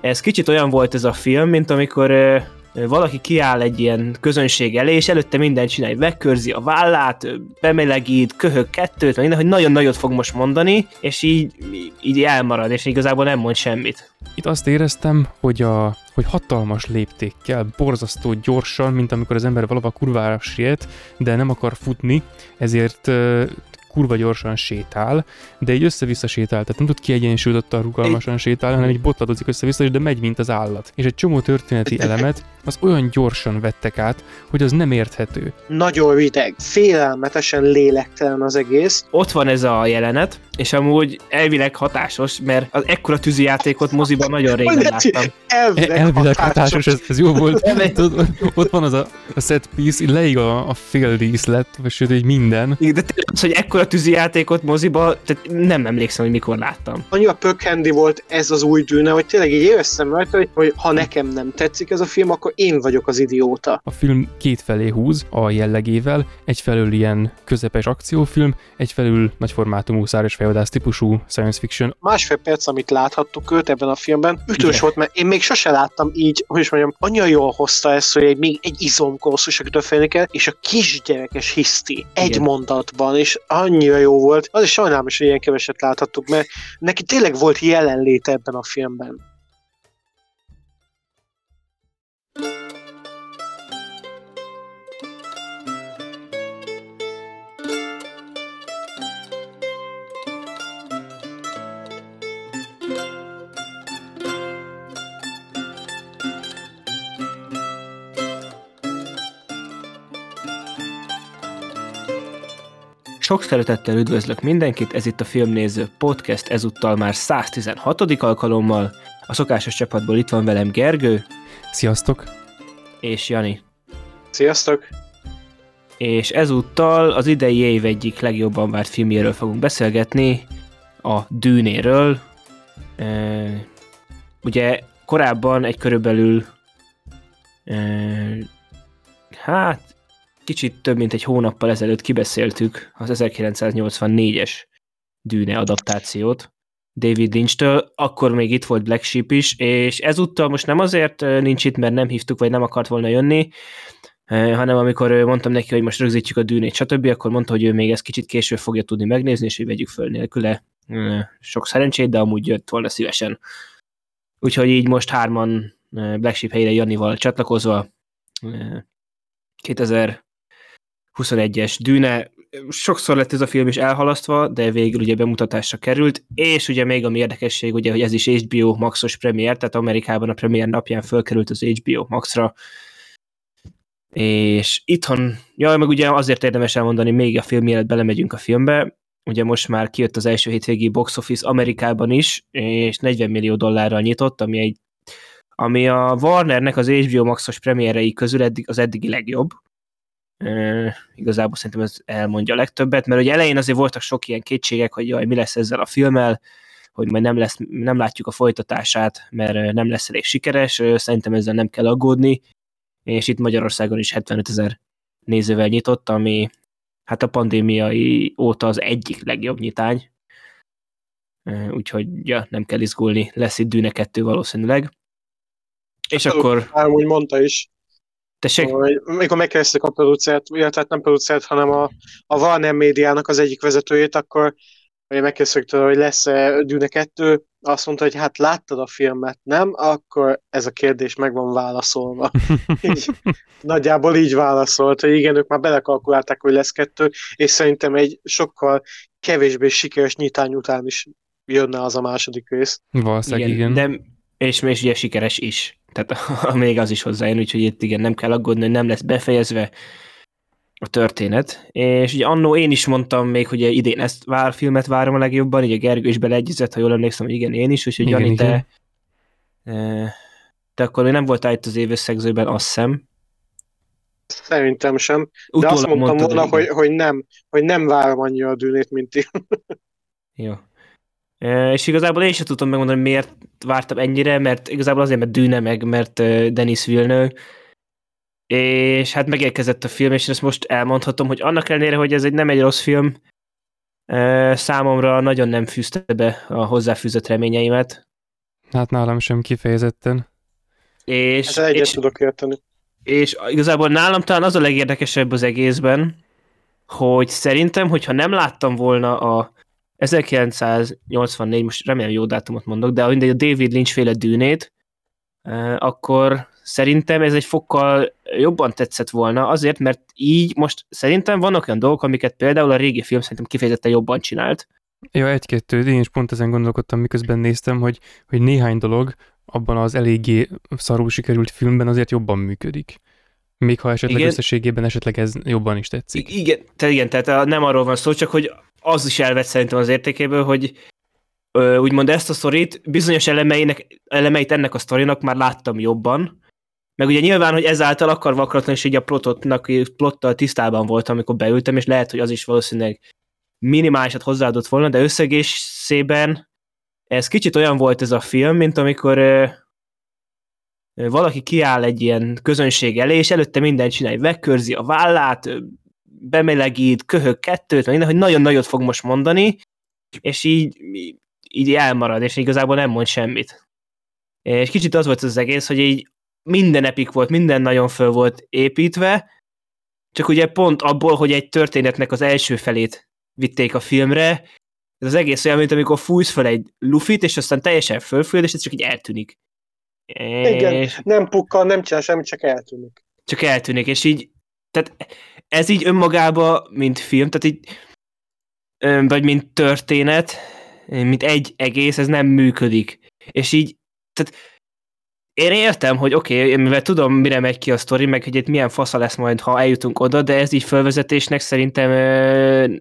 Ez kicsit olyan volt ez a film, mint amikor valaki kiáll egy ilyen közönség elé, és előtte mindent csinálj, megkörzi a vállát, bemelegít, köhög kettőt, minden, hogy nagyon nagyot fog most mondani, és így, így elmarad, és igazából nem mond semmit. Itt azt éreztem, hogy, a, hogy hatalmas léptékkel, borzasztó gyorsan, mint amikor az ember valahol kurvára siet, de nem akar futni, ezért kurva gyorsan sétál, de így össze-vissza sétál, tehát nem tud kiegyensúlyozottan rugalmasan sétálni, hanem így botladozik össze-vissza, de megy, mint az állat. És egy csomó történeti elemet az olyan gyorsan vettek át, hogy az nem érthető. Nagyon rideg, félelmetesen lélektelen az egész. Ott van ez a jelenet, és amúgy elvileg hatásos, mert az ekkora tűzijátékot moziban nagyon régen láttam. Elvileg, elvileg hatásos, ez, ez jó volt. ott van az a, a set piece, leig a, a fél díszlet, vagy sőt, egy minden. De az, hogy ekkora tűzijátékot moziba, tehát nem emlékszem, hogy mikor láttam. Annyira pökhendi volt ez az új dűne, hogy tényleg így éreztem rajta, hogy, hogy ha nekem nem tetszik ez a film, akkor én vagyok az idióta. A film kétfelé húz a jellegével, egyfelől ilyen közepes akciófilm, egyfelől nagyformátumú szár és fejvadász típusú science fiction. Másfél perc, amit láthattuk őt ebben a filmben, ütős Igen. volt, mert én még sose láttam így, hogy is mondjam, annyira jól hozta ezt, hogy egy, még egy izomkolosszus, akitől félni kell, és a kisgyerekes hiszti egy Igen. mondatban, és annyira jó volt. Az is sajnálom hogy ilyen keveset láthattuk, mert neki tényleg volt jelenléte ebben a filmben. Sok szeretettel üdvözlök mindenkit, ez itt a Filmnéző Podcast, ezúttal már 116. alkalommal. A szokásos csapatból itt van velem Gergő. Sziasztok! És Jani. Sziasztok! És ezúttal az idei év egyik legjobban várt filmjéről fogunk beszélgetni, a Dűnéről. E, ugye korábban egy körülbelül e, hát kicsit több mint egy hónappal ezelőtt kibeszéltük az 1984-es Dűne adaptációt David Lynch-től, akkor még itt volt Black Sheep is, és ezúttal most nem azért nincs itt, mert nem hívtuk, vagy nem akart volna jönni, hanem amikor mondtam neki, hogy most rögzítjük a dűnét, stb., akkor mondta, hogy ő még ezt kicsit később fogja tudni megnézni, és hogy vegyük föl nélküle. Sok szerencsét, de amúgy jött volna szívesen. Úgyhogy így most hárman Black Sheep helyére Janival csatlakozva 2000 21-es Dűne, sokszor lett ez a film is elhalasztva, de végül ugye bemutatásra került, és ugye még ami érdekesség, ugye, hogy ez is HBO Maxos premier, tehát Amerikában a premier napján fölkerült az HBO Maxra, és itthon, ja, meg ugye azért érdemes elmondani még a film, mielőtt belemegyünk a filmbe, ugye most már kijött az első hétvégi box office Amerikában is, és 40 millió dollárral nyitott, ami egy ami a Warnernek az HBO Maxos premierei közül eddig, az eddigi legjobb, Uh, igazából szerintem ez elmondja a legtöbbet, mert ugye elején azért voltak sok ilyen kétségek, hogy jaj, mi lesz ezzel a filmmel, hogy majd nem, lesz, nem látjuk a folytatását, mert nem lesz elég sikeres, szerintem ezzel nem kell aggódni, és itt Magyarországon is 75 ezer nézővel nyitott, ami hát a pandémiai óta az egyik legjobb nyitány, úgyhogy ja, nem kell izgulni, lesz itt Dűne 2 valószínűleg. És hát, akkor... Úgy mondta is. Tessék? Mikor megkezdtük a producert, illetve nem producert, hanem a, a Warner médiának az egyik vezetőjét, akkor megkezdtük tőle, hogy lesz-e Dűne 2, azt mondta, hogy hát láttad a filmet, nem? Akkor ez a kérdés meg van válaszolva. így, nagyjából így válaszolt, hogy igen, ők már belekalkulálták, hogy lesz kettő, és szerintem egy sokkal kevésbé sikeres nyitány után is jönne az a második rész. Valószínűleg igen. igen. De, és, és ugye sikeres is. Tehát még az is hozzájön, úgyhogy itt igen, nem kell aggódni, hogy nem lesz befejezve a történet. És ugye annó én is mondtam még, hogy idén ezt vár, filmet várom a legjobban, ugye Gergő is beleegyezett, ha jól emlékszem, hogy igen, én is, úgyhogy igen, Jani, igen. te, e, te akkor még nem voltál itt az évösszegzőben, azt hiszem. Szerintem sem. De Utólag azt mondtam volna, hogy, hogy, nem, hogy nem várom annyira a dűnét, mint ti. Jó. És igazából én sem tudtam megmondani, miért vártam ennyire, mert igazából azért, mert Dűne meg, mert Denis Villeneuve, és hát megérkezett a film, és ezt most elmondhatom, hogy annak ellenére, hogy ez egy nem egy rossz film, számomra nagyon nem fűzte be a hozzáfűzött reményeimet. Hát nálam sem kifejezetten. És, Ezzel egyet és, tudok érteni. és igazából nálam talán az a legérdekesebb az egészben, hogy szerintem, hogyha nem láttam volna a 1984, most remélem jó dátumot mondok, de mindegy, a David Lynch féle dűnét, akkor szerintem ez egy fokkal jobban tetszett volna, azért, mert így most szerintem vannak olyan dolgok, amiket például a régi film szerintem kifejezetten jobban csinált. Ja, egy-kettő, én is pont ezen gondolkodtam, miközben néztem, hogy, hogy néhány dolog abban az eléggé szarul sikerült filmben azért jobban működik. Még ha esetleg Igen. összességében esetleg ez jobban is tetszik. Igen, te, igen, tehát nem arról van szó, csak hogy az is elvett szerintem az értékéből, hogy ö, úgymond ezt a sztorit, bizonyos elemeinek, elemeit ennek a sztorinak már láttam jobban, meg ugye nyilván, hogy ezáltal akarva akaratlan is így a plototnak, plottal tisztában voltam, amikor beültem, és lehet, hogy az is valószínűleg minimálisat hozzáadott volna, de összegészében ez kicsit olyan volt ez a film, mint amikor valaki kiáll egy ilyen közönség elé, és előtte mindent csinálj, megkörzi a vállát, bemelegít, köhög kettőt, meg minden, hogy nagyon nagyot fog most mondani, és így, így elmarad, és igazából nem mond semmit. És kicsit az volt az egész, hogy így minden epik volt, minden nagyon föl volt építve, csak ugye pont abból, hogy egy történetnek az első felét vitték a filmre, ez az egész olyan, mint amikor fújsz fel egy lufit, és aztán teljesen fölfőd, és ez csak így eltűnik. Igen. És Nem pukkan, nem csinál semmit, csak eltűnik. csak eltűnik, és így, tehát ez így önmagába, mint film, tehát így, vagy mint történet, mint egy egész, ez nem működik. És így, tehát én értem, hogy oké, okay, mivel tudom, mire megy ki a sztori, meg hogy itt milyen fasza lesz majd, ha eljutunk oda, de ez így fölvezetésnek szerintem ö,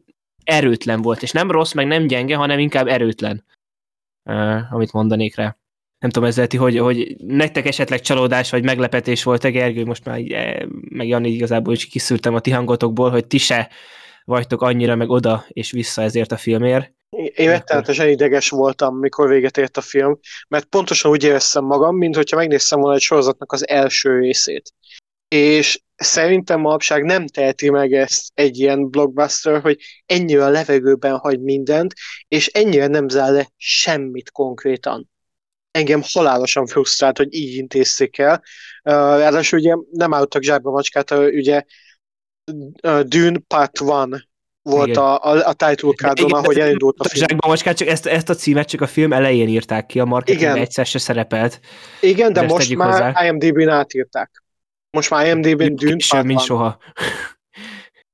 erőtlen volt, és nem rossz, meg nem gyenge, hanem inkább erőtlen, ö, amit mondanék rá. Nem tudom ezzel ti, hogy, hogy nektek esetleg csalódás vagy meglepetés volt-e, Gergő, most már így, eh, meg Jani igazából is kiszűrtem a ti hangotokból, hogy ti se vagytok annyira meg oda és vissza ezért a filmért. Én rettenetesen ideges voltam, mikor véget ért a film, mert pontosan úgy éreztem magam, mint hogyha megnéztem volna egy sorozatnak az első részét. És szerintem manapság nem teheti meg ezt egy ilyen blockbuster, hogy ennyire a levegőben hagy mindent, és ennyire nem zár le semmit konkrétan. Engem halálosan frusztrált, hogy így intézték el. Uh, Ráadásul ugye nem álltak zsákba macskát, ugye uh, Dune Part 1 volt Igen. a, a, a title cardon, ahogy elindult a film. zsákba macskát, csak ezt, ezt a címet csak a film elején írták ki, a marketingben Igen. egyszer se szerepelt. Igen, de most már hozzá. IMDb-n átírták. Most már IMDb-n Dune Part mint soha.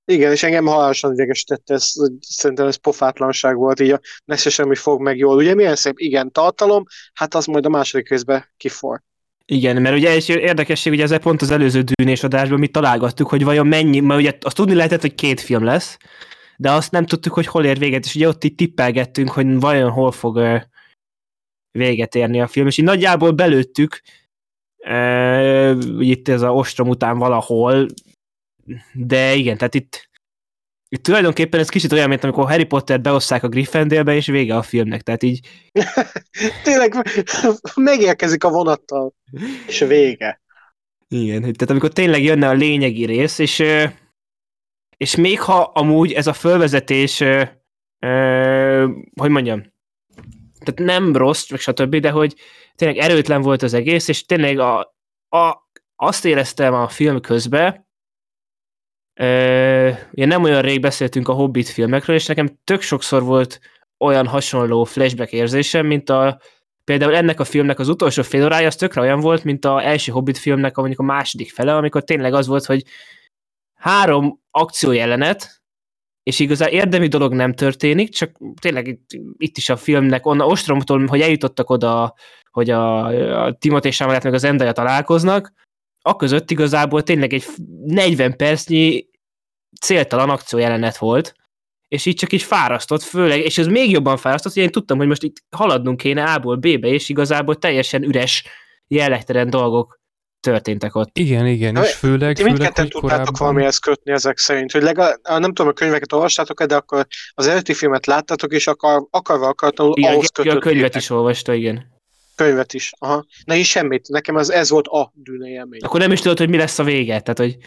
Igen, és engem halálosan idegesítette, ez, szerintem ez pofátlanság volt, így a nesze semmi fog meg jól. Ugye milyen szép, igen, tartalom, hát az majd a második részben kifor. Igen, mert ugye egy érdekesség, ugye ezzel pont az előző dűnés adásban mi találgattuk, hogy vajon mennyi, mert ugye azt tudni lehetett, hogy két film lesz, de azt nem tudtuk, hogy hol ér véget, és ugye ott itt tippelgettünk, hogy vajon hol fog véget érni a film, és így nagyjából belőttük, ö, itt ez a ostrom után valahol, de igen, tehát itt, itt tulajdonképpen ez kicsit olyan, mint amikor Harry Potter beosszák a Gryffindorbe, és vége a filmnek, tehát így Tényleg megérkezik a vonattal, és vége. Igen, tehát amikor tényleg jönne a lényegi rész, és, és még ha amúgy ez a fölvezetés, hogy mondjam, tehát nem rossz, meg stb., de hogy tényleg erőtlen volt az egész, és tényleg a, a, azt éreztem a film közben, ugye nem olyan rég beszéltünk a Hobbit filmekről, és nekem tök sokszor volt olyan hasonló flashback érzésem, mint a például ennek a filmnek az utolsó fél órája az tökre olyan volt, mint a első Hobbit filmnek a mondjuk a második fele, amikor tényleg az volt, hogy három akciójelenet, és igazán érdemi dolog nem történik, csak tényleg itt, itt is a filmnek, onnan ostromtól, hogy eljutottak oda, hogy a, a Timothy Chalamet meg az Zendaya találkoznak, aközött igazából tényleg egy 40 percnyi céltalan akciójelenet volt, és így csak így fárasztott, főleg, és ez még jobban fárasztott, hogy én tudtam, hogy most itt haladnunk kéne A-ból B-be, és igazából teljesen üres, jellegtelen dolgok történtek ott. Igen, igen, és főleg, Ti mindketten tudtátok korábban... valamihez kötni ezek szerint, hogy legalább, nem tudom, a könyveket olvastátok de akkor az eredeti filmet láttátok, és akar, akarva akartanul Igen, ahhoz a kötöttétek. könyvet is olvasta, igen. Könyvet is. Aha. Na én semmit. Nekem az, ez volt a dűne élmény. Akkor nem is tudod, hogy mi lesz a vége, tehát hogy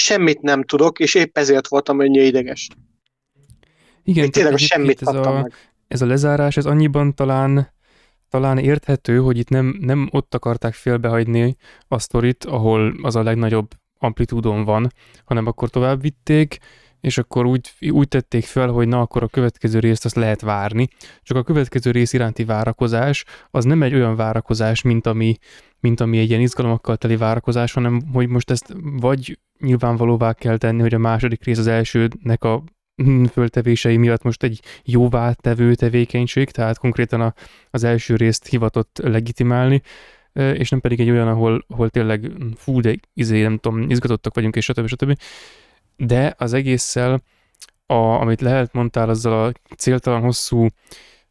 Semmit nem tudok, és épp ezért voltam ennyire ideges. Igen, tehát tényleg semmit ez a, meg. ez a lezárás, ez annyiban talán, talán érthető, hogy itt nem, nem ott akarták félbehagyni a sztorit, ahol az a legnagyobb amplitúdon van, hanem akkor tovább vitték, és akkor úgy, úgy tették fel, hogy na akkor a következő részt azt lehet várni. Csak a következő rész iránti várakozás az nem egy olyan várakozás, mint ami, mint ami egy ilyen izgalomakkal teli várakozás, hanem hogy most ezt vagy nyilvánvalóvá kell tenni, hogy a második rész az elsőnek a föltevései miatt most egy jóvá tevő tevékenység, tehát konkrétan a, az első részt hivatott legitimálni, és nem pedig egy olyan, ahol, ahol tényleg fú, de izé, nem tudom, izgatottak vagyunk, és stb. stb. De az egésszel, a, amit lehet mondtál, azzal a céltalan hosszú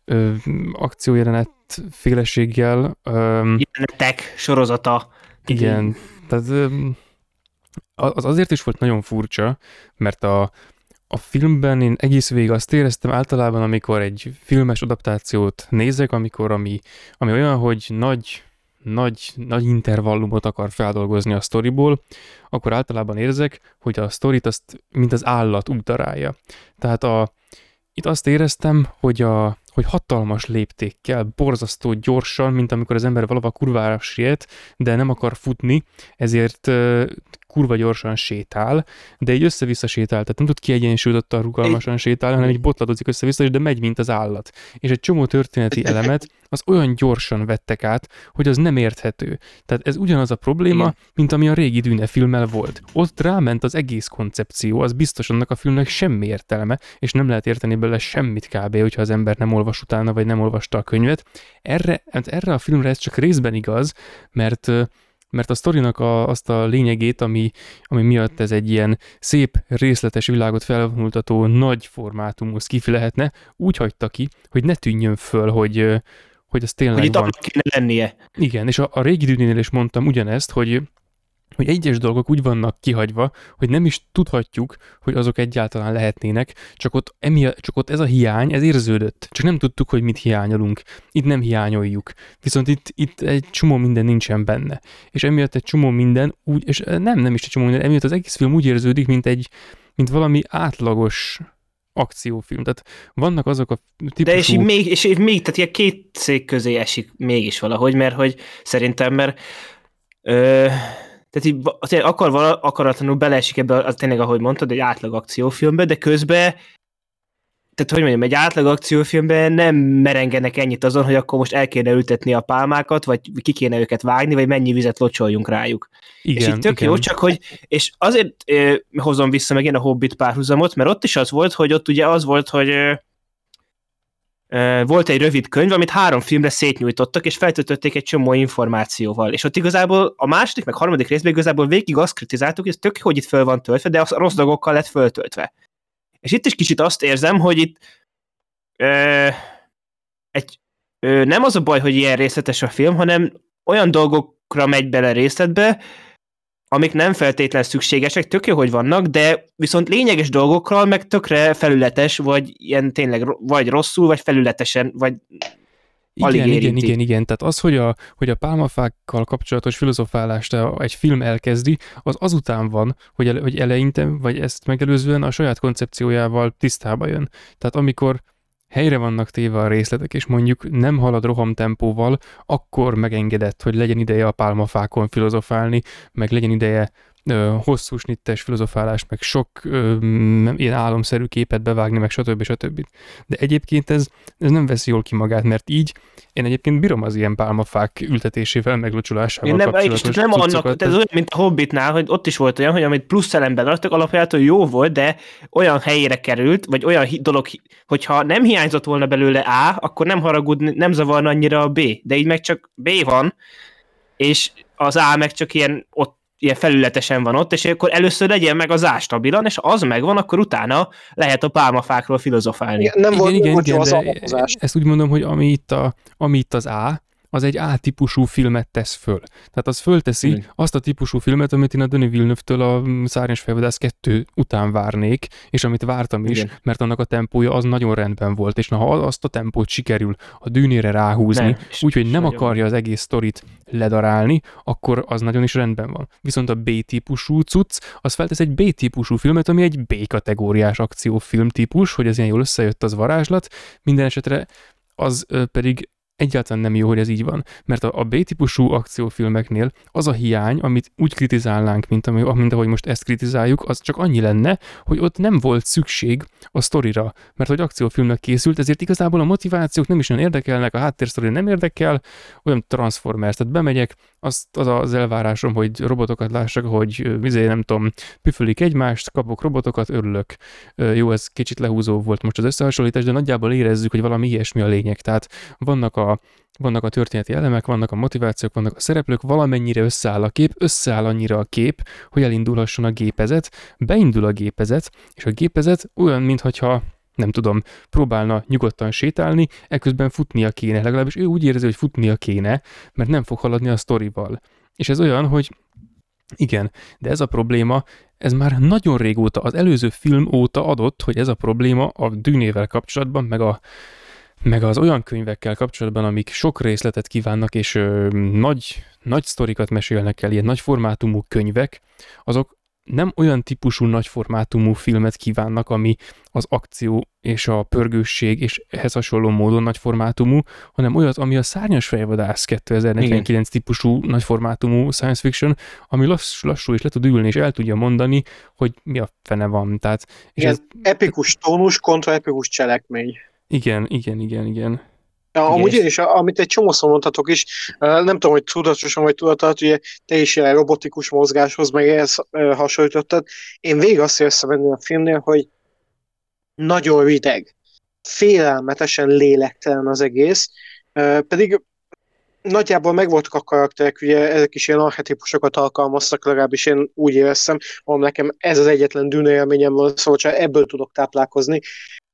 ö, akciójelenet féleséggel. Ö, Jelenetek sorozata. Igen, tehát ö, az azért is volt nagyon furcsa, mert a, a filmben én egész végig azt éreztem általában, amikor egy filmes adaptációt nézek, amikor ami, ami olyan, hogy nagy, nagy, nagy intervallumot akar feldolgozni a sztoriból, akkor általában érzek, hogy a sztorit azt, mint az állat úgy darálja. Tehát a, itt azt éreztem, hogy, a, hogy hatalmas léptékkel, borzasztó gyorsan, mint amikor az ember valahol kurvára siet, de nem akar futni, ezért kurva gyorsan sétál, de egy össze-vissza sétál, tehát nem tud kiegyensúlyozottan rugalmasan sétálni, hanem egy botladozik össze-vissza, de megy, mint az állat. És egy csomó történeti elemet az olyan gyorsan vettek át, hogy az nem érthető. Tehát ez ugyanaz a probléma, Igen. mint ami a régi Dűne filmmel volt. Ott ráment az egész koncepció, az biztos annak a filmnek semmi értelme, és nem lehet érteni belőle semmit kb., hogyha az ember nem olvas utána, vagy nem olvasta a könyvet. Erre, hát erre a filmre ez csak részben igaz, mert mert a sztorinak a, azt a lényegét, ami, ami miatt ez egy ilyen szép, részletes világot felvonultató nagy formátumú skifi lehetne, úgy hagyta ki, hogy ne tűnjön föl, hogy, hogy az tényleg hogy itt van. kéne lennie. Igen, és a, a régi dűnénél is mondtam ugyanezt, hogy hogy egyes dolgok úgy vannak kihagyva, hogy nem is tudhatjuk, hogy azok egyáltalán lehetnének, csak ott, emiatt, csak ott ez a hiány, ez érződött. Csak nem tudtuk, hogy mit hiányolunk. Itt nem hiányoljuk. Viszont itt, itt egy csomó minden nincsen benne. És emiatt egy csomó minden úgy, és nem, nem is egy csomó minden, emiatt az egész film úgy érződik, mint egy, mint valami átlagos akciófilm. Tehát vannak azok a típusú... De és így még, és így még, tehát ilyen két szék közé esik mégis valahogy, mert hogy szerintem, mert ö, tehát így azért akar, vala, akaratlanul beleesik ebbe, az tényleg, ahogy mondtad, egy átlag akciófilmbe, de közben tehát hogy mondjam, egy átlag akciófilmben nem merengenek ennyit azon, hogy akkor most el kéne ültetni a pálmákat, vagy ki kéne őket vágni, vagy mennyi vizet locsoljunk rájuk. Igen, és így tök igen. jó, csak hogy, és azért eh, hozom vissza meg én a Hobbit párhuzamot, mert ott is az volt, hogy ott ugye az volt, hogy eh, volt egy rövid könyv, amit három filmre szétnyújtottak, és feltöltötték egy csomó információval. És ott igazából a második, meg harmadik részben igazából végig azt kritizáltuk, hogy ez tök, hogy itt föl van töltve, de a rossz dolgokkal lett föltöltve. És itt is kicsit azt érzem, hogy itt ö, egy, ö, nem az a baj, hogy ilyen részletes a film, hanem olyan dolgokra megy bele részletbe, amik nem feltétlen szükségesek, tök jó, hogy vannak, de viszont lényeges dolgokról meg tökre felületes, vagy ilyen tényleg vagy rosszul, vagy felületesen, vagy igen, igen, igen, igen. Tehát az, hogy a, hogy a pálmafákkal kapcsolatos filozofálást egy film elkezdi, az azután van, hogy, ele, hogy eleinte, vagy ezt megelőzően a saját koncepciójával tisztába jön. Tehát amikor helyre vannak téve a részletek, és mondjuk nem halad rohamtempóval, akkor megengedett, hogy legyen ideje a pálmafákon filozofálni, meg legyen ideje ö, hosszú snittes filozofálás, meg sok ö, ilyen álomszerű képet bevágni, meg stb. stb. De egyébként ez, ez nem veszi jól ki magát, mert így én egyébként bírom az ilyen pálmafák ültetésével, meglocsolásával én nem, kapcsolatos nem annak, ez olyan, mint a Hobbitnál, hogy ott is volt olyan, hogy amit plusz elemben adtak, alapjától jó volt, de olyan helyére került, vagy olyan dolog, hogyha nem hiányzott volna belőle A, akkor nem haragudni, nem zavarna annyira a B, de így meg csak B van, és az A meg csak ilyen ott ilyen felületesen van ott, és akkor először legyen meg az ástabilan, és az megvan, akkor utána lehet a pálmafákról filozofálni. Igen, nem igen, volt, igen, igen, az de ezt úgy mondom, hogy ami itt, a, ami itt az A, az egy A-típusú filmet tesz föl. Tehát az fölteszi mm. azt a típusú filmet, amit én a Denis Villeneuve-től a Szárnyas Fejvadász 2 után várnék, és amit vártam is, Igen. mert annak a tempója az nagyon rendben volt, és na, ha azt a tempót sikerül a dűnére ráhúzni, úgyhogy nem akarja az egész sztorit ledarálni, akkor az nagyon is rendben van. Viszont a B-típusú cucc, az feltesz egy B-típusú filmet, ami egy B-kategóriás akciófilm típus, hogy ez ilyen jól összejött az varázslat, minden esetre az pedig egyáltalán nem jó, hogy ez így van. Mert a, a B-típusú akciófilmeknél az a hiány, amit úgy kritizálnánk, mint, ami, mint ahogy most ezt kritizáljuk, az csak annyi lenne, hogy ott nem volt szükség a sztorira. Mert hogy akciófilmnek készült, ezért igazából a motivációk nem is olyan érdekelnek, a háttérsztori nem érdekel, olyan Transformers, tehát bemegyek, az, az az elvárásom, hogy robotokat lássak, hogy vizé, nem tudom, püfölik egymást, kapok robotokat, örülök. Jó, ez kicsit lehúzó volt most az összehasonlítás, de nagyjából érezzük, hogy valami ilyesmi a lényeg. Tehát vannak a, vannak a történeti elemek, vannak a motivációk, vannak a szereplők, valamennyire összeáll a kép, összeáll annyira a kép, hogy elindulhasson a gépezet, beindul a gépezet, és a gépezet olyan, mintha nem tudom, próbálna nyugodtan sétálni, ekközben futnia kéne, legalábbis ő úgy érzi, hogy futnia kéne, mert nem fog haladni a sztorival. És ez olyan, hogy igen, de ez a probléma, ez már nagyon régóta, az előző film óta adott, hogy ez a probléma a dűnével kapcsolatban, meg a meg az olyan könyvekkel kapcsolatban, amik sok részletet kívánnak, és ö, nagy, nagy sztorikat mesélnek el, ilyen nagy formátumú könyvek, azok nem olyan típusú nagyformátumú filmet kívánnak, ami az akció és a pörgősség és ehhez hasonló módon nagyformátumú, hanem olyat, ami a szárnyas fejvadász 2049 Igen. típusú nagyformátumú science fiction, ami lass, lassú és le tud ülni, és el tudja mondani, hogy mi a fene van. Tehát, és ez, epikus tónus kontra epikus cselekmény. Igen, igen, igen, igen. Ja, amúgy én is, amit egy csomószor mondhatok is, nem tudom, hogy tudatosan vagy tudatot, ugye te is ilyen robotikus mozgáshoz, meg ehhez hasonlítottad. Én végig azt érzem ennél a filmnél, hogy nagyon rideg, félelmetesen lélektelen az egész, pedig nagyjából megvoltak a karakterek, ugye ezek is ilyen archetipusokat alkalmaztak, legalábbis én úgy éreztem, ahol nekem ez az egyetlen dűne élményem van, szóval csak ebből tudok táplálkozni,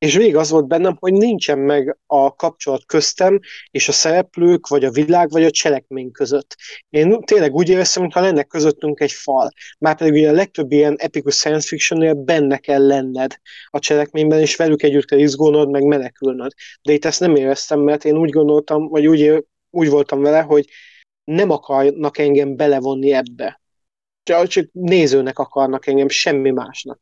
és végig az volt bennem, hogy nincsen meg a kapcsolat köztem és a szereplők, vagy a világ, vagy a cselekmény között. Én tényleg úgy éreztem, mintha lenne közöttünk egy fal. Már pedig ugye a legtöbb ilyen epikus science fictionnél benne kell lenned a cselekményben, és velük együtt kell izgulnod, meg menekülnöd. De itt ezt nem éreztem, mert én úgy gondoltam, vagy úgy, úgy voltam vele, hogy nem akarnak engem belevonni ebbe. Csak nézőnek akarnak engem, semmi másnak.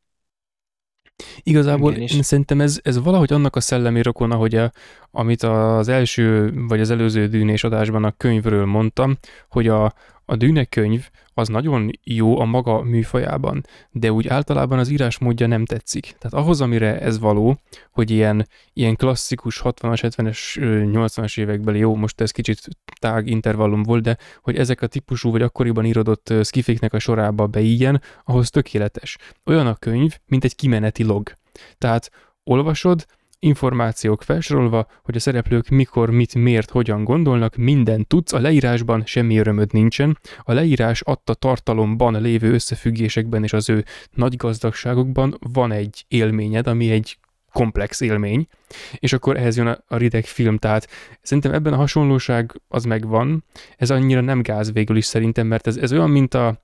Igazából én szerintem ez, ez valahogy annak a szellemi rokona, hogy a, amit az első vagy az előző dűnés adásban a könyvről mondtam, hogy a, a dűnekönyv az nagyon jó a maga műfajában, de úgy általában az írásmódja nem tetszik. Tehát ahhoz, amire ez való, hogy ilyen, ilyen klasszikus 60-as, 70-es, 80-as évekbeli, jó, most ez kicsit tág intervallum volt, de hogy ezek a típusú vagy akkoriban írodott skifiknek a sorába beígyen, ahhoz tökéletes. Olyan a könyv, mint egy kimeneti log. Tehát olvasod, információk felsorolva, hogy a szereplők mikor, mit, miért, hogyan gondolnak, minden tudsz, a leírásban semmi örömöd nincsen, a leírás adta tartalomban lévő összefüggésekben és az ő nagy gazdagságokban van egy élményed, ami egy komplex élmény, és akkor ehhez jön a, a rideg film, tehát szerintem ebben a hasonlóság az megvan, ez annyira nem gáz végül is szerintem, mert ez, ez olyan, mint a,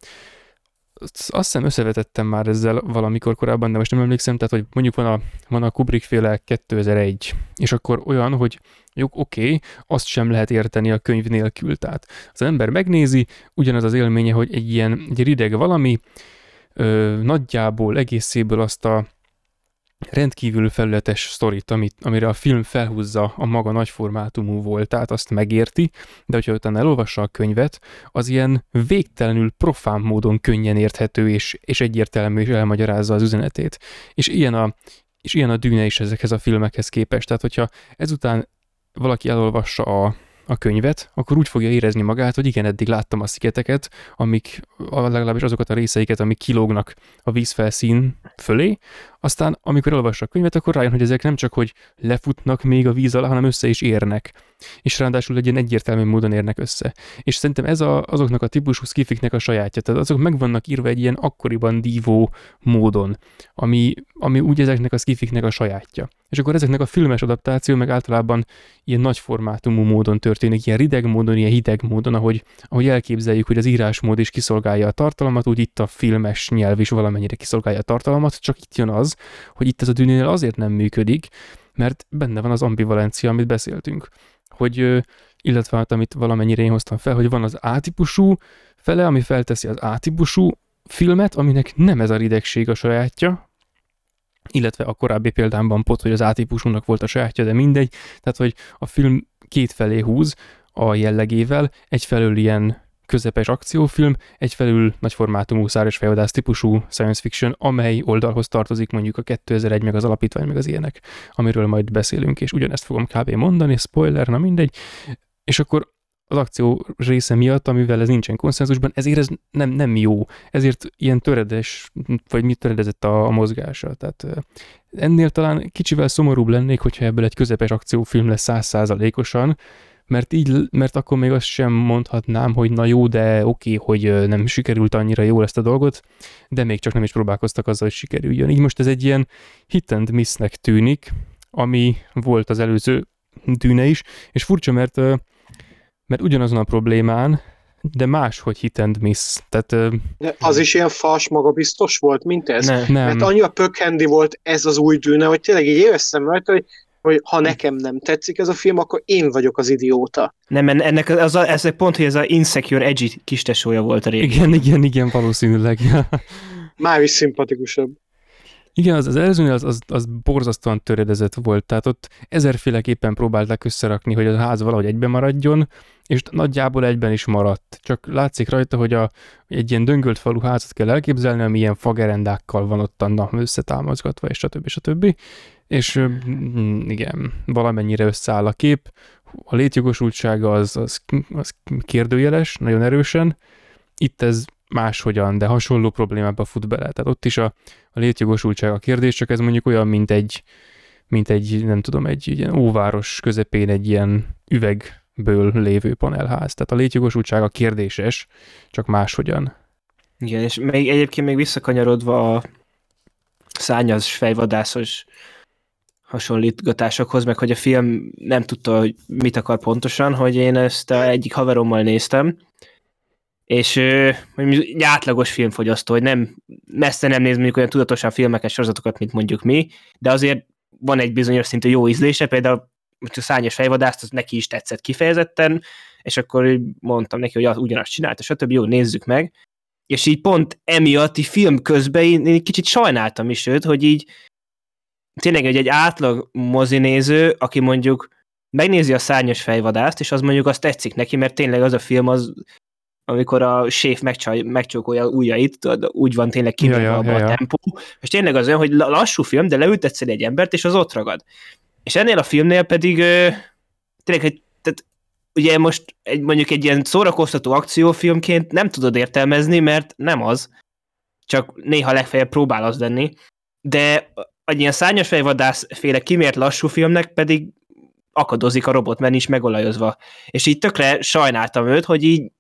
azt hiszem összevetettem már ezzel valamikor korábban, de most nem emlékszem, tehát hogy mondjuk van a, van a Kubrick féle 2001, és akkor olyan, hogy jó, oké, okay, azt sem lehet érteni a könyv nélkül, tehát az ember megnézi, ugyanaz az élménye, hogy egy ilyen egy rideg valami, ö, nagyjából egészéből azt a rendkívül felületes sztorit, amit, amire a film felhúzza a maga nagyformátumú voltát, azt megérti, de hogyha utána elolvassa a könyvet, az ilyen végtelenül profán módon könnyen érthető és, és egyértelmű, és elmagyarázza az üzenetét. És ilyen a, és ilyen a dűne is ezekhez a filmekhez képest. Tehát, hogyha ezután valaki elolvassa a, a könyvet, akkor úgy fogja érezni magát, hogy igen, eddig láttam a szigeteket, amik legalábbis azokat a részeiket, amik kilógnak a vízfelszín fölé, aztán amikor elolvassa a könyvet, akkor rájön, hogy ezek nem csak, hogy lefutnak még a víz alá, hanem össze is érnek. És ráadásul egy ilyen egyértelmű módon érnek össze. És szerintem ez a, azoknak a típusú skifiknek a sajátja. Tehát azok meg vannak írva egy ilyen akkoriban dívó módon, ami, ami úgy ezeknek a skifiknek a sajátja. És akkor ezeknek a filmes adaptáció meg általában ilyen nagy formátumú módon történik, ilyen rideg módon, ilyen hideg módon, ahogy, ahogy elképzeljük, hogy az írásmód is kiszolgálja a tartalmat, úgy itt a filmes nyelv is valamennyire kiszolgálja a tartalmat, csak itt jön az, hogy itt ez a dűnél azért nem működik, mert benne van az ambivalencia, amit beszéltünk. Hogy, illetve hát, amit valamennyire én hoztam fel, hogy van az A-típusú fele, ami felteszi az A-típusú filmet, aminek nem ez a ridegség a sajátja, illetve a korábbi példámban pot, hogy az A-típusúnak volt a sajátja, de mindegy, tehát hogy a film két felé húz a jellegével, egyfelől ilyen közepes akciófilm, egyfelül nagyformátumú száros fejvadász típusú science fiction, amely oldalhoz tartozik mondjuk a 2001, meg az alapítvány, meg az ilyenek, amiről majd beszélünk, és ugyanezt fogom kb. mondani, spoiler, na mindegy. És akkor az akció része miatt, amivel ez nincsen konszenzusban, ezért ez nem, nem jó. Ezért ilyen töredes, vagy mit töredezett a, a mozgása. Tehát ennél talán kicsivel szomorúbb lennék, hogyha ebből egy közepes akciófilm lesz százszázalékosan, mert így, mert akkor még azt sem mondhatnám, hogy na jó, de oké, hogy nem sikerült annyira jól ezt a dolgot, de még csak nem is próbálkoztak azzal, hogy sikerüljön. Így most ez egy ilyen hit and miss-nek tűnik, ami volt az előző dűne is, és furcsa, mert, mert ugyanazon a problémán, de máshogy hit and miss. Tehát, de az is ilyen fals magabiztos volt, mint ez? Ne, nem. Mert annyira pökhendi volt ez az új dűne, hogy tényleg így éreztem rajta, hogy hogy ha nekem nem tetszik ez a film, akkor én vagyok az idióta. Nem, ennek az a, ez pont, hogy ez a insecure edgy kistesója volt a régi. Igen, igen, igen, valószínűleg. Már is szimpatikusabb. Igen, az, az előzőnél az, az, az borzasztóan töredezett volt, tehát ott ezerféleképpen próbálták összerakni, hogy a ház valahogy egyben maradjon, és nagyjából egyben is maradt. Csak látszik rajta, hogy a, egy ilyen döngölt falu házat kell elképzelni, ami ilyen fagerendákkal van ott annak összetámaszgatva, és stb. stb. És mm, igen, valamennyire összeáll a kép. A létjogosultsága az, az, az kérdőjeles, nagyon erősen. Itt ez máshogyan, de hasonló problémába fut bele. Tehát ott is a, a létjogosultság a kérdés, csak ez mondjuk olyan, mint egy, mint egy, nem tudom, egy ilyen óváros közepén egy ilyen üvegből lévő panelház. Tehát a létjogosultság a kérdéses, csak máshogyan. Igen, és még egyébként még visszakanyarodva a szányas fejvadászos hasonlítgatásokhoz, meg hogy a film nem tudta, hogy mit akar pontosan, hogy én ezt a egyik haverommal néztem, és egy átlagos filmfogyasztó, hogy nem, messze nem néz mondjuk olyan tudatosan filmeket, sorozatokat, mint mondjuk mi, de azért van egy bizonyos szintű jó ízlése, például a szányos fejvadászt, az neki is tetszett kifejezetten, és akkor mondtam neki, hogy ugyanazt csinálta, stb. Jó, nézzük meg. És így pont emiatt, így film közben én, én kicsit sajnáltam is őt, hogy így tényleg hogy egy átlag mozinéző, aki mondjuk megnézi a szárnyas fejvadászt, és az mondjuk azt tetszik neki, mert tényleg az a film az amikor a séf megcsaj, megcsókolja ujjait, úgy van tényleg kivéve ja, ja, ja, a tempó, és tényleg az olyan, hogy lassú film, de leültetsz egy embert, és az ott ragad. És ennél a filmnél pedig tényleg, hogy tehát, ugye most egy, mondjuk egy ilyen szórakoztató akciófilmként nem tudod értelmezni, mert nem az, csak néha legfeljebb próbál az lenni, de egy ilyen szárnyas fejvadász féle kimért lassú filmnek pedig akadozik a robot, mert nincs megolajozva. És így tökre sajnáltam őt, hogy így,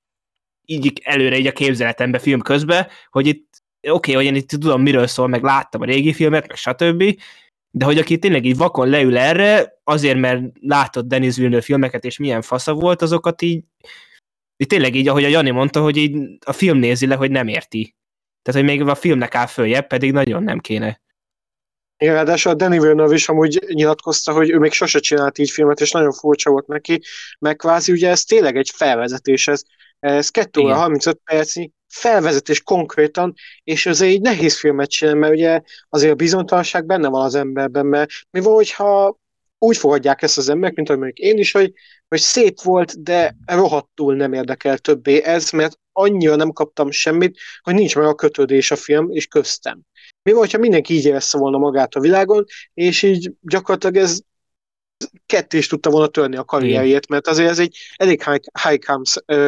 így előre így a képzeletembe film közben, hogy itt oké, okay, hogy én itt tudom, miről szól, meg láttam a régi filmet, meg stb., de hogy aki tényleg így vakon leül erre, azért, mert látott Denis Villeneuve filmeket, és milyen fasza volt, azokat így, így tényleg így, ahogy a Jani mondta, hogy így a film nézi le, hogy nem érti. Tehát, hogy még a filmnek áll följebb, pedig nagyon nem kéne. Igen, ráadásul a Danny Villeneuve is amúgy nyilatkozta, hogy ő még sose csinált így filmet, és nagyon furcsa volt neki, meg kvázi ugye ez tényleg egy felvezetés, ez, ez 2 óra 35 percnyi felvezetés konkrétan, és azért egy nehéz filmet csinálni, mert ugye azért a bizonytalanság benne van az emberben, mert mi van, hogyha úgy fogadják ezt az emberek, mint ahogy én is, hogy, hogy szép volt, de rohadtul nem érdekel többé ez, mert annyira nem kaptam semmit, hogy nincs meg a kötődés a film és köztem. Mi van, ha mindenki így érezte volna magát a világon, és így gyakorlatilag ez ketté is tudta volna törni a karrierjét, mert azért ez egy elég high, high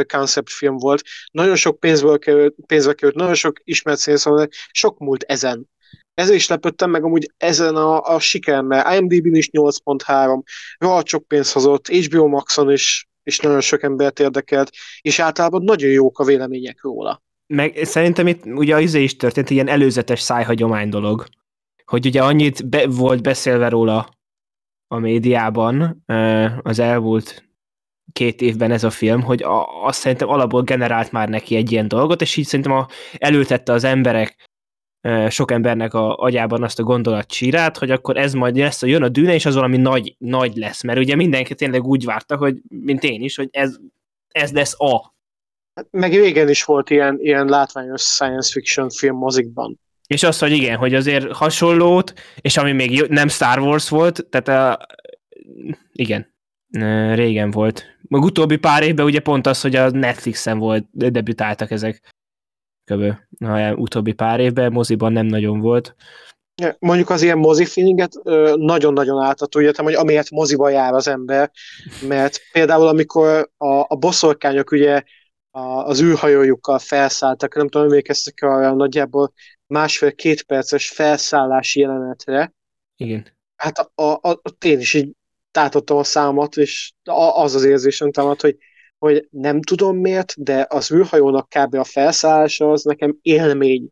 concept film volt. Nagyon sok pénzből került, pénzbe került, nagyon sok ismert színszóval, sok múlt ezen. Ezért is lepődtem meg amúgy ezen a, a sikeremmel. IMDb-n is 8.3, rohadt sok pénzt hozott, HBO Maxon is, is nagyon sok embert érdekelt, és általában nagyon jók a vélemények róla. Meg szerintem itt ugye az is történt, ilyen előzetes szájhagyomány dolog, hogy ugye annyit be, volt beszélve róla a médiában az elmúlt két évben ez a film, hogy a, azt szerintem alapból generált már neki egy ilyen dolgot, és így szerintem a, előtette az emberek sok embernek a agyában azt a gondolat csírát, hogy akkor ez majd lesz, jön a dűne, és az valami nagy, nagy lesz, mert ugye mindenki tényleg úgy várta, hogy mint én is, hogy ez, ez lesz a. Hát meg régen is volt ilyen, ilyen látványos science fiction film mozikban. És azt, hogy igen, hogy azért hasonlót, és ami még nem Star Wars volt, tehát a, igen. Ö, Régen volt. Meg utóbbi pár évben ugye pont az, hogy a Netflixen volt, debütáltak ezek. Köbö. Na, utóbbi pár évben, moziban nem nagyon volt. Mondjuk az ilyen mozi feelinget ö, nagyon-nagyon átadó, értem, hogy amiért moziba jár az ember, mert például amikor a, a boszorkányok ugye a, az űrhajójukkal felszálltak, nem tudom, emlékeztek arra nagyjából másfél-két perces felszállási jelenetre, Igen. hát a, a, a, én is így tátottam a számat, és a- az az érzésem támad, hogy, hogy nem tudom miért, de az űrhajónak kb. a felszállása az nekem élmény.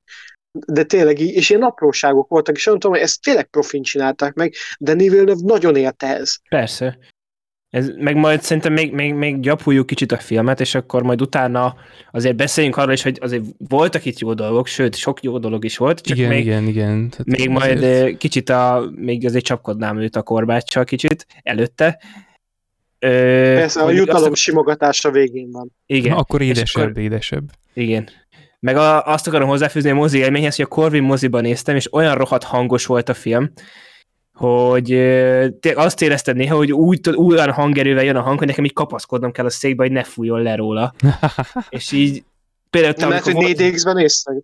De tényleg így, és ilyen apróságok voltak, és nem tudom, hogy ezt tényleg profin csinálták meg, de Villeneuve nagyon érte ez. Persze. Ez, meg majd szerintem még, még, még gyapuljuk kicsit a filmet, és akkor majd utána azért beszéljünk arról is, hogy azért voltak itt jó dolgok, sőt, sok jó dolog is volt, csak igen, még, igen, igen. Tehát még majd azért- ö, kicsit a, még azért csapkodnám őt a korbáccsal kicsit előtte. Ö, Persze, a jutalom azt- simogatása végén van. Igen. Na, akkor édesebb, akkor- édesebb. Igen. Meg a, azt akarom hozzáfűzni a mozi élményhez, hogy a Corvin moziban néztem, és olyan rohadt hangos volt a film, hogy azt érezted néha, hogy úgy, olyan hangerővel jön a hang, hogy nekem így kapaszkodnom kell a székbe, hogy ne fújjon le róla. és így például Nem lehet, hogy amikor volt- 4DX-ben néztek?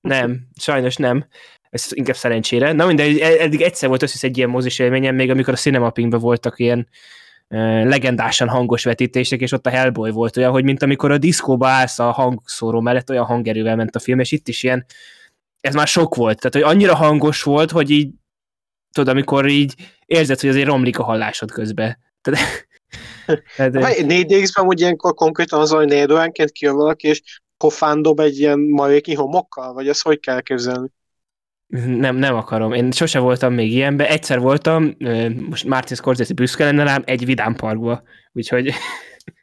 nem, sajnos nem. Ez inkább szerencsére. Na mindegy, ed- eddig egyszer volt összes egy ilyen mozis élményem, még amikor a Cinemapingben voltak ilyen uh, legendásan hangos vetítések, és ott a Hellboy volt olyan, hogy mint amikor a diszkóba állsz a hangszóró mellett, olyan hangerővel ment a film, és itt is ilyen, ez már sok volt. Tehát, hogy annyira hangos volt, hogy így, tudod, amikor így érzed, hogy azért romlik a hallásod közben. Tehát, tehát, Vagy 4DX-ben úgy ilyenkor konkrétan az, hogy négy óránként kijön valaki, és pofán dob egy ilyen maréki homokkal? Vagy ezt hogy kell képzelni? Nem, nem akarom. Én sose voltam még ilyenben. Egyszer voltam, most Martin Scorsese büszke lenne rám, egy vidám parkba. Úgyhogy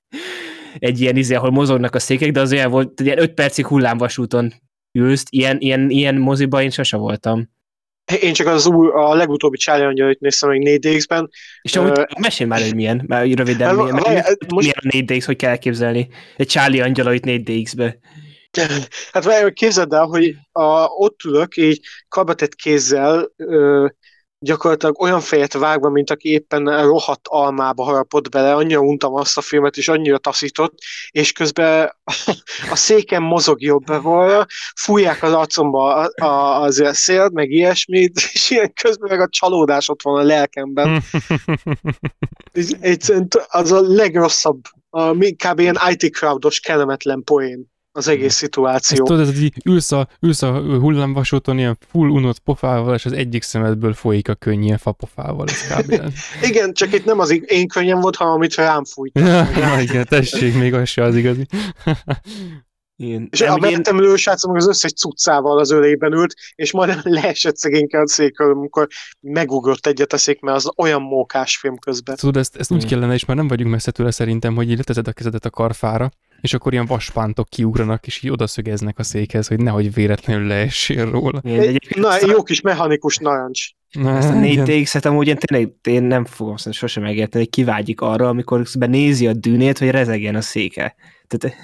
egy ilyen izé, ahol mozognak a székek, de az olyan volt, hogy ilyen 5 percig hullámvasúton ülsz. Ilyen, ilyen, ilyen moziba én sose voltam. Én csak az új, a legutóbbi Charlie Angyalait néztem még 4DX-ben. És amúgy Ö, mesélj már, hogy milyen, már röviden, Hát, milyen, várj, milyen, most- milyen a 4DX, hogy kell elképzelni. Egy Charlie angyalait 4DX-be. Hát képzeld el, hogy a, ott ülök, így karbatett kézzel, ö, gyakorlatilag olyan fejet vágva, mint aki éppen rohadt almába harapott bele, annyira untam azt a filmet, és annyira taszított, és közben a széken mozog jobbra, fújják az arcomba az a szélt, meg ilyesmit, és ilyen közben meg a csalódás ott van a lelkemben. Egyszerűen az a legrosszabb, a, kb. ilyen IT crowdos kellemetlen poén az egész Ezt szituáció. tudod, ez így ülsz a, ülsz a hullámvasúton ilyen full unott pofával, és az egyik szemedből folyik a könny ilyen fapofával. Igen, csak itt nem az én könnyem volt, hanem amit rám fújt. ja, igen, tessék, még az se az igazi. Igen. És a én- mellettem ülő srác meg az összes cuccával az ölében ült, és majdnem leesett szegényke a székről, amikor megugrott egyet a szék, mert az olyan mókás film közben. Tudod, ezt, ezt úgy Mm. kellene, és már nem vagyunk messze tőle szerintem, hogy így leteszed a kezedet a karfára, és akkor ilyen vaspántok kiugranak, és így odaszögeznek a székhez, hogy nehogy véletlenül leessél róla. Egyébként Na, azt a- jó kis mechanikus narancs. Na, Ezt a igen. 4DX-et amúgy én tényleg én nem fogom szerintem sosem megérteni, hogy kivágyik arra, amikor közben nézi a dűnét, hogy rezegjen a széke. Tehát,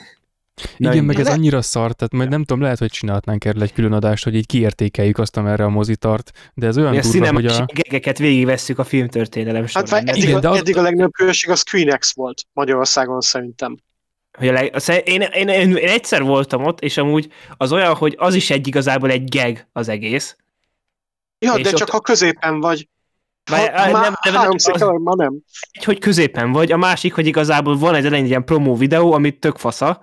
Na, Igen, meg ez Le- annyira szar, tehát majd nem tudom, lehet, hogy csinálhatnánk erről egy külön adást, hogy így kiértékeljük azt, amerre a mozi tart, de ez olyan mi a durva, hogy a... gegeket végigvesszük a filmtörténelem Hát során. nem? eddig, igen, a, de az- eddig a legnagyobb különbség az Queen X volt Magyarországon szerintem. Hogy a leg... az- én, én, én, én, egyszer voltam ott, és amúgy az olyan, hogy az is egy igazából egy geg az egész. Ja, És de ott- csak ha középen vagy. Ha, Várj, á, már nem, nem, székkel, vagy ma nem. Egy, hogy középen vagy, a másik, hogy igazából van egy elején ilyen promó videó, amit tök fasza,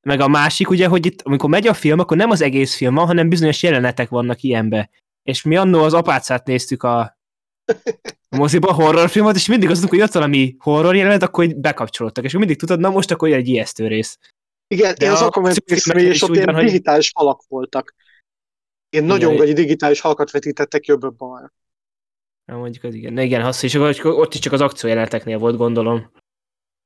meg a másik ugye, hogy itt, amikor megy a film, akkor nem az egész film van, hanem bizonyos jelenetek vannak ilyenbe. És mi annó az apácát néztük a, a moziba horrorfilmet, és mindig mondtuk, hogy ott valami horror jelenet, akkor így bekapcsolódtak, és mindig tudod, na most akkor egy ijesztő rész. Igen, De én az akkor néztem, és ott ilyen van, hogy- digitális falak voltak. Én nagyon gagyi digitális halakat vetítettek jobbra balra. Na, mondjuk az igen. Na, igen, az, és akkor ott is csak az akciójeleneteknél volt, gondolom.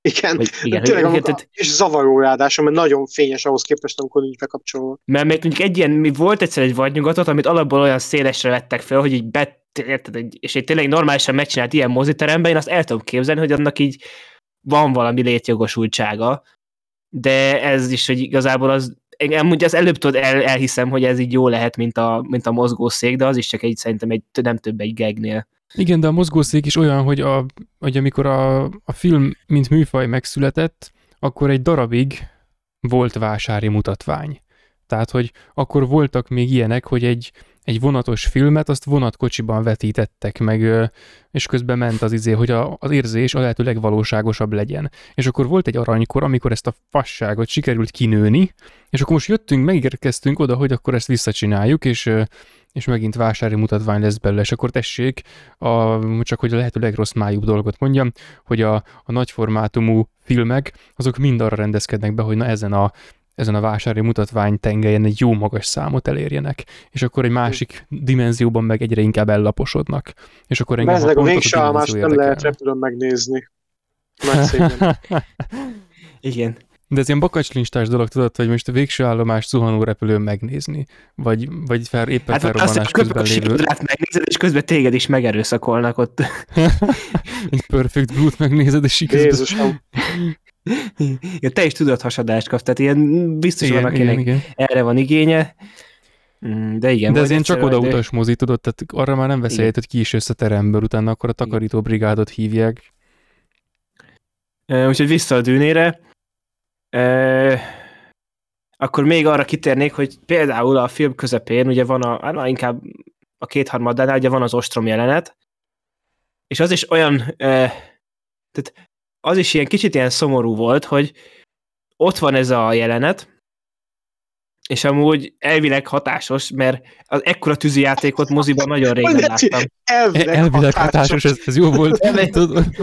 Igen, Vagy, igen, Tényleg, hogy, amikor, tehát- és zavaró ráadásul, mert nagyon fényes ahhoz képest, amikor nincs bekapcsolva. Mert még mondjuk egy ilyen, mi volt egyszer egy vadnyugatot, amit alapból olyan szélesre vettek fel, hogy így bet, érted, és egy tényleg normálisan megcsinált ilyen moziteremben, én azt el tudom képzelni, hogy annak így van valami létjogosultsága, de ez is, hogy igazából az, ugye az előbb tudod, el, elhiszem, hogy ez így jó lehet, mint a, mint a mozgószék, de az is csak egy, szerintem egy, nem több egy gegnél. Igen, de a mozgószék is olyan, hogy, a, hogy amikor a, a film, mint műfaj megszületett, akkor egy darabig volt vásári mutatvány. Tehát, hogy akkor voltak még ilyenek, hogy egy, egy vonatos filmet, azt vonatkocsiban vetítettek meg, és közben ment az izé, hogy a, az érzés a lehető legvalóságosabb legyen. És akkor volt egy aranykor, amikor ezt a fasságot sikerült kinőni, és akkor most jöttünk, megérkeztünk oda, hogy akkor ezt visszacsináljuk, és és megint vásári mutatvány lesz belőle, és akkor tessék, a, csak hogy a lehető legrossz májú dolgot mondjam, hogy a, a nagyformátumú filmek, azok mind arra rendezkednek be, hogy na ezen a ezen a vásári mutatvány tengelyen egy jó magas számot elérjenek, és akkor egy másik dimenzióban meg egyre inkább ellaposodnak. És akkor engem Ezek a végsálmást nem lehet repülőn megnézni. Igen. De ez ilyen bakacslinstás dolog, tudod, hogy most a végső állomás zuhanó repülőn megnézni, vagy, vagy fel, éppen hát felrobbanás azt, közben lévő. megnézed, és közben téged is megerőszakolnak ott. Egy perfect blue megnézed, és Jézusom. Ja, te is tudod hasadást kapsz, tehát ilyen biztos igen, van, akinek igen, igen. erre van igénye. Mm, de igen. De ez ilyen csak oda de... mozi, tudod, tehát arra már nem veszélyt, hogy ki is jössz a teremből, utána akkor a takarító brigádot hívják. Úgyhogy vissza a dűnére. E, akkor még arra kitérnék, hogy például a film közepén ugye van a, hát inkább a kétharmadánál ugye van az ostrom jelenet, és az is olyan, e, tehát az is ilyen kicsit ilyen szomorú volt, hogy ott van ez a jelenet, és amúgy elvileg hatásos, mert az ekkora tűzijátékot moziban nagyon régen láttam. Elvileg, elvileg hatásos, hatásos ez, ez jó volt.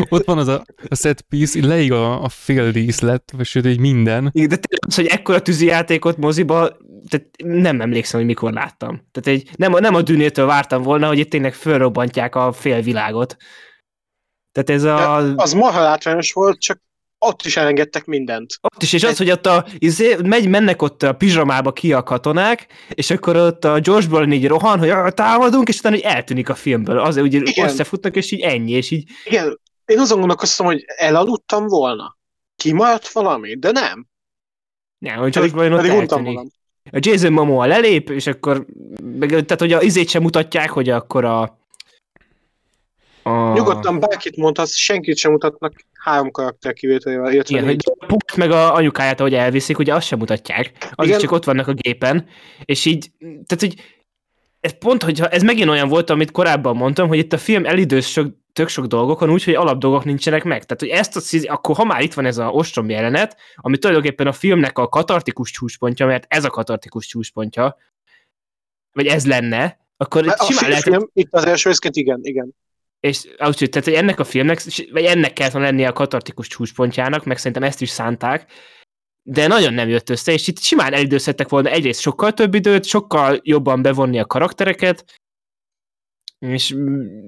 ott van az a, a set piece, leig a, a fél díszlet, vagy sőt, egy minden. Igen, de az, hogy ekkora tűzijátékot moziba, tehát nem emlékszem, hogy mikor láttam. Tehát egy, nem, nem a dűnétől vártam volna, hogy itt tényleg fölrobbantják a félvilágot. Tehát ez a... Az marha látványos volt, csak ott is elengedtek mindent. Ott is, és az, hogy ott a, izé, megy, mennek ott a pizsamába ki a katonák, és akkor ott a George Brolin így rohan, hogy támadunk, és utána hogy eltűnik a filmből. Azért úgy Igen. összefutnak, és így ennyi, és így... Igen, én azon gondolkoztam, hogy elaludtam volna. Kimaradt valami, de nem. Nem, hogy George Brolin ott eltűnik. A Jason Momoa lelép, és akkor, tehát hogy a izét sem mutatják, hogy akkor a a... Nyugodtan bárkit mondhatsz, senkit sem mutatnak három karakter kivételével. Igen, hogy Pult meg a anyukáját, ahogy elviszik, ugye azt sem mutatják. Az Igen. csak ott vannak a gépen, és így, tehát hogy ez pont, hogyha ez megint olyan volt, amit korábban mondtam, hogy itt a film elidőz sok, tök sok dolgokon úgy, hogy alapdolgok nincsenek meg. Tehát, hogy ezt a akkor ha már itt van ez a ostrom jelenet, ami tulajdonképpen a filmnek a katartikus csúcspontja, mert ez a katartikus csúcspontja, vagy ez lenne, akkor a simán lehet... Film, itt az első részként igen, igen és úgy, tehát, hogy ennek a filmnek, vagy ennek kellett lennie a katartikus csúcspontjának, meg szerintem ezt is szánták, de nagyon nem jött össze, és itt simán elidőzhettek volna egyrészt sokkal több időt, sokkal jobban bevonni a karaktereket, és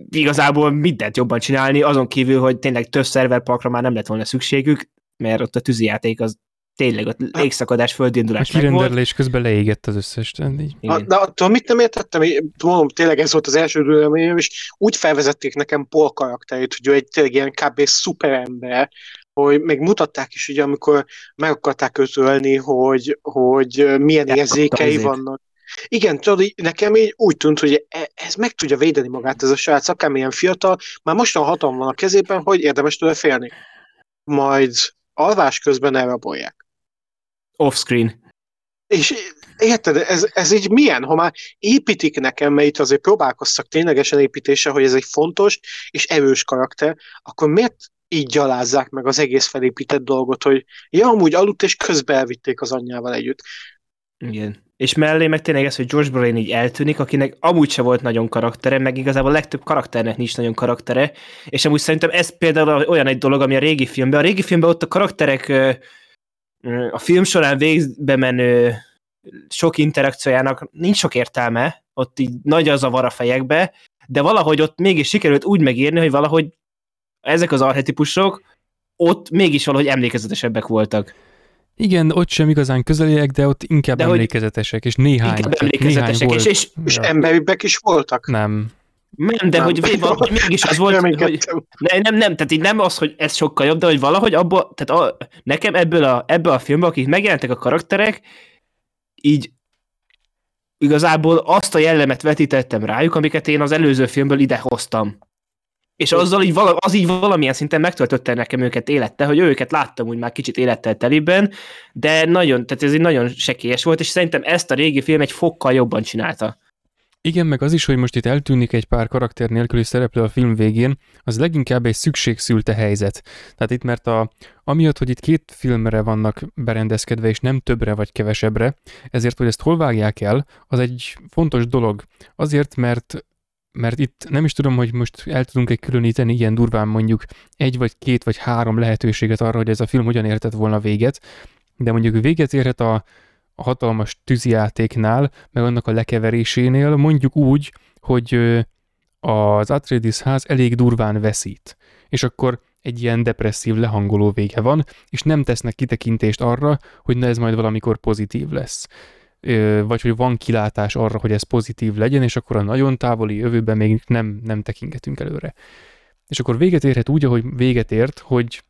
igazából mindent jobban csinálni, azon kívül, hogy tényleg több szerverparkra már nem lett volna szükségük, mert ott a tűzijáték az tényleg a légszakadás, földindulás A kirenderlés közben leégett az összes. A, de attól mit nem értettem, mondom, tényleg ez volt az első dőleményem, és úgy felvezették nekem Paul karakterét, hogy ő egy tényleg ilyen kb. szuperember, hogy még mutatták is, ugye, amikor meg akarták ötölni, hogy, hogy milyen ja, érzékei vannak. Igen, tudod, nekem így úgy tűnt, hogy e, ez meg tudja védeni magát ez a srác, akármilyen fiatal, már mostan hatalom van a kezében, hogy érdemes tőle félni. Majd alvás közben elrabolják off-screen. És érted, ez, ez így milyen, ha már építik nekem, mert itt azért próbálkoztak ténylegesen építése, hogy ez egy fontos és erős karakter, akkor miért így gyalázzák meg az egész felépített dolgot, hogy ja, amúgy aludt, és közben elvitték az anyjával együtt. Igen. És mellé meg tényleg ez, hogy George Brolin így eltűnik, akinek amúgy se volt nagyon karaktere, meg igazából a legtöbb karakternek nincs nagyon karaktere, és amúgy szerintem ez például olyan egy dolog, ami a régi filmben, a régi filmben ott a karakterek a film során végbe menő sok interakciójának nincs sok értelme, ott így nagy az a var a fejekbe, de valahogy ott mégis sikerült úgy megírni, hogy valahogy ezek az arhetipusok ott mégis valahogy emlékezetesebbek voltak. Igen, ott sem igazán közeliek, de ott inkább de emlékezetesek, és néhány. Inkább emlékezetesek, néhány volt. és, és, és emberibbek is voltak? Nem. Nem, de nem. hogy valahogy mégis az volt, nem, hogy nem, nem, nem, tehát így nem az, hogy ez sokkal jobb, de hogy valahogy abból, tehát a, nekem ebből a, ebből a filmből, akik megjelentek a karakterek, így igazából azt a jellemet vetítettem rájuk, amiket én az előző filmből ide hoztam. És azzal így vala, az így valamilyen szinten megtöltötte nekem őket élettel, hogy őket láttam úgy már kicsit élettel teliben, de nagyon, tehát ez egy nagyon sekélyes volt, és szerintem ezt a régi film egy fokkal jobban csinálta. Igen, meg az is, hogy most itt eltűnik egy pár karakter nélküli szereplő a film végén, az leginkább egy szükségszülte helyzet. Tehát itt, mert a, amiatt, hogy itt két filmre vannak berendezkedve, és nem többre vagy kevesebbre, ezért, hogy ezt hol vágják el, az egy fontos dolog. Azért, mert mert itt nem is tudom, hogy most el tudunk egy különíteni ilyen durván mondjuk egy vagy két vagy három lehetőséget arra, hogy ez a film hogyan értett volna véget, de mondjuk véget érhet a, a hatalmas tűzijátéknál, meg annak a lekeverésénél, mondjuk úgy, hogy az Atreides ház elég durván veszít. És akkor egy ilyen depresszív, lehangoló vége van, és nem tesznek kitekintést arra, hogy na ez majd valamikor pozitív lesz. Vagy hogy van kilátás arra, hogy ez pozitív legyen, és akkor a nagyon távoli jövőben még nem, nem tekingetünk előre. És akkor véget érhet úgy, ahogy véget ért, hogy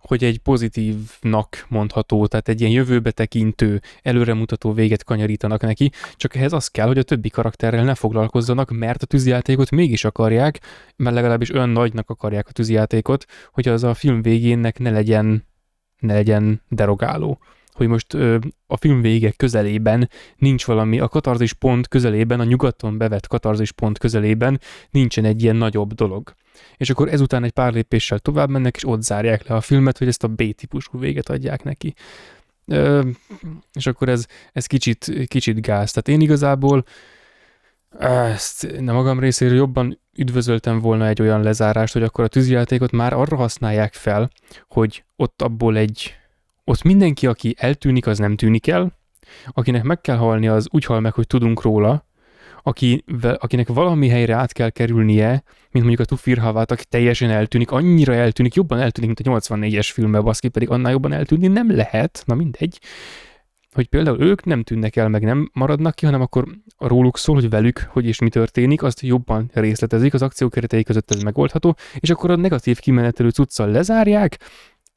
hogy egy pozitívnak mondható, tehát egy ilyen jövőbe tekintő, előremutató véget kanyarítanak neki, csak ehhez az kell, hogy a többi karakterrel ne foglalkozzanak, mert a tűzijátékot mégis akarják, mert legalábbis olyan nagynak akarják a tűzijátékot, hogy az a film végénnek ne legyen, ne legyen derogáló hogy most ö, a film vége közelében nincs valami, a katarzis pont közelében, a nyugaton bevett katarzis pont közelében nincsen egy ilyen nagyobb dolog. És akkor ezután egy pár lépéssel tovább mennek, és ott zárják le a filmet, hogy ezt a B-típusú véget adják neki. Ö, és akkor ez, ez kicsit, kicsit gáz. Tehát én igazából ezt nem magam részéről jobban üdvözöltem volna egy olyan lezárást, hogy akkor a tűzjátékot már arra használják fel, hogy ott abból egy ott mindenki, aki eltűnik, az nem tűnik el, akinek meg kell halni, az úgy hal meg, hogy tudunk róla, aki, akinek valami helyre át kell kerülnie, mint mondjuk a Tufirhavát, aki teljesen eltűnik, annyira eltűnik, jobban eltűnik, mint a 84-es filmben, baszki, pedig annál jobban eltűnni nem lehet, na mindegy, hogy például ők nem tűnnek el, meg nem maradnak ki, hanem akkor róluk szól, hogy velük, hogy és mi történik, azt jobban részletezik, az akció keretei között ez megoldható, és akkor a negatív kimenetelő cuccal lezárják,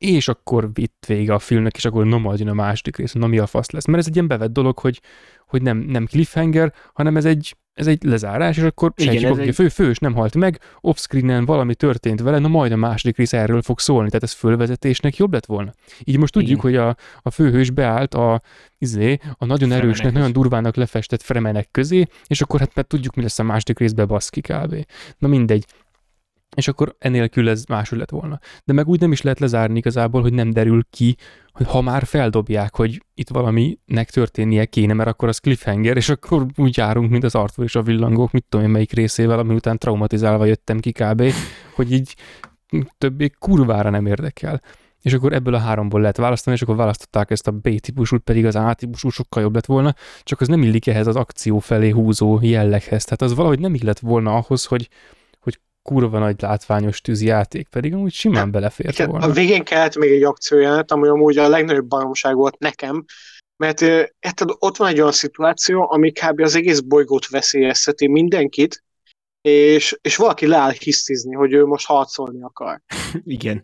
és akkor itt vége a filmnek, és akkor majd jön a második rész, na mi a fasz lesz. Mert ez egy ilyen bevett dolog, hogy, hogy nem, nem cliffhanger, hanem ez egy, ez egy lezárás, és akkor Igen, hogy egy... fő, fős nem halt meg, offscreenen valami történt vele, na majd a második rész erről fog szólni, tehát ez fölvezetésnek jobb lett volna. Így most tudjuk, Igen. hogy a, a főhős beállt a, izé, a nagyon Fremenek erősnek, is. nagyon durvának lefestett fremenek közé, és akkor hát mert tudjuk, mi lesz a második részbe baszki kb. Na mindegy és akkor enélkül ez máshogy lett volna. De meg úgy nem is lehet lezárni igazából, hogy nem derül ki, hogy ha már feldobják, hogy itt valaminek történnie kéne, mert akkor az cliffhanger, és akkor úgy járunk, mint az Arthur és a villangók, mit tudom én melyik részével, ami után traumatizálva jöttem ki kb., hogy így többé kurvára nem érdekel. És akkor ebből a háromból lehet választani, és akkor választották ezt a B-típusút, pedig az A-típusú sokkal jobb lett volna, csak az nem illik ehhez az akció felé húzó jelleghez. Tehát az valahogy nem illett volna ahhoz, hogy, kurva nagy látványos tűzjáték, pedig amúgy simán belefért Igen, volna. A végén kellett még egy akciójelenet, ami amúgy a legnagyobb baromság volt nekem, mert érted, ott van egy olyan szituáció, ami kb. az egész bolygót veszélyezteti mindenkit, és, és valaki leáll hisztizni, hogy ő most harcolni akar. Igen.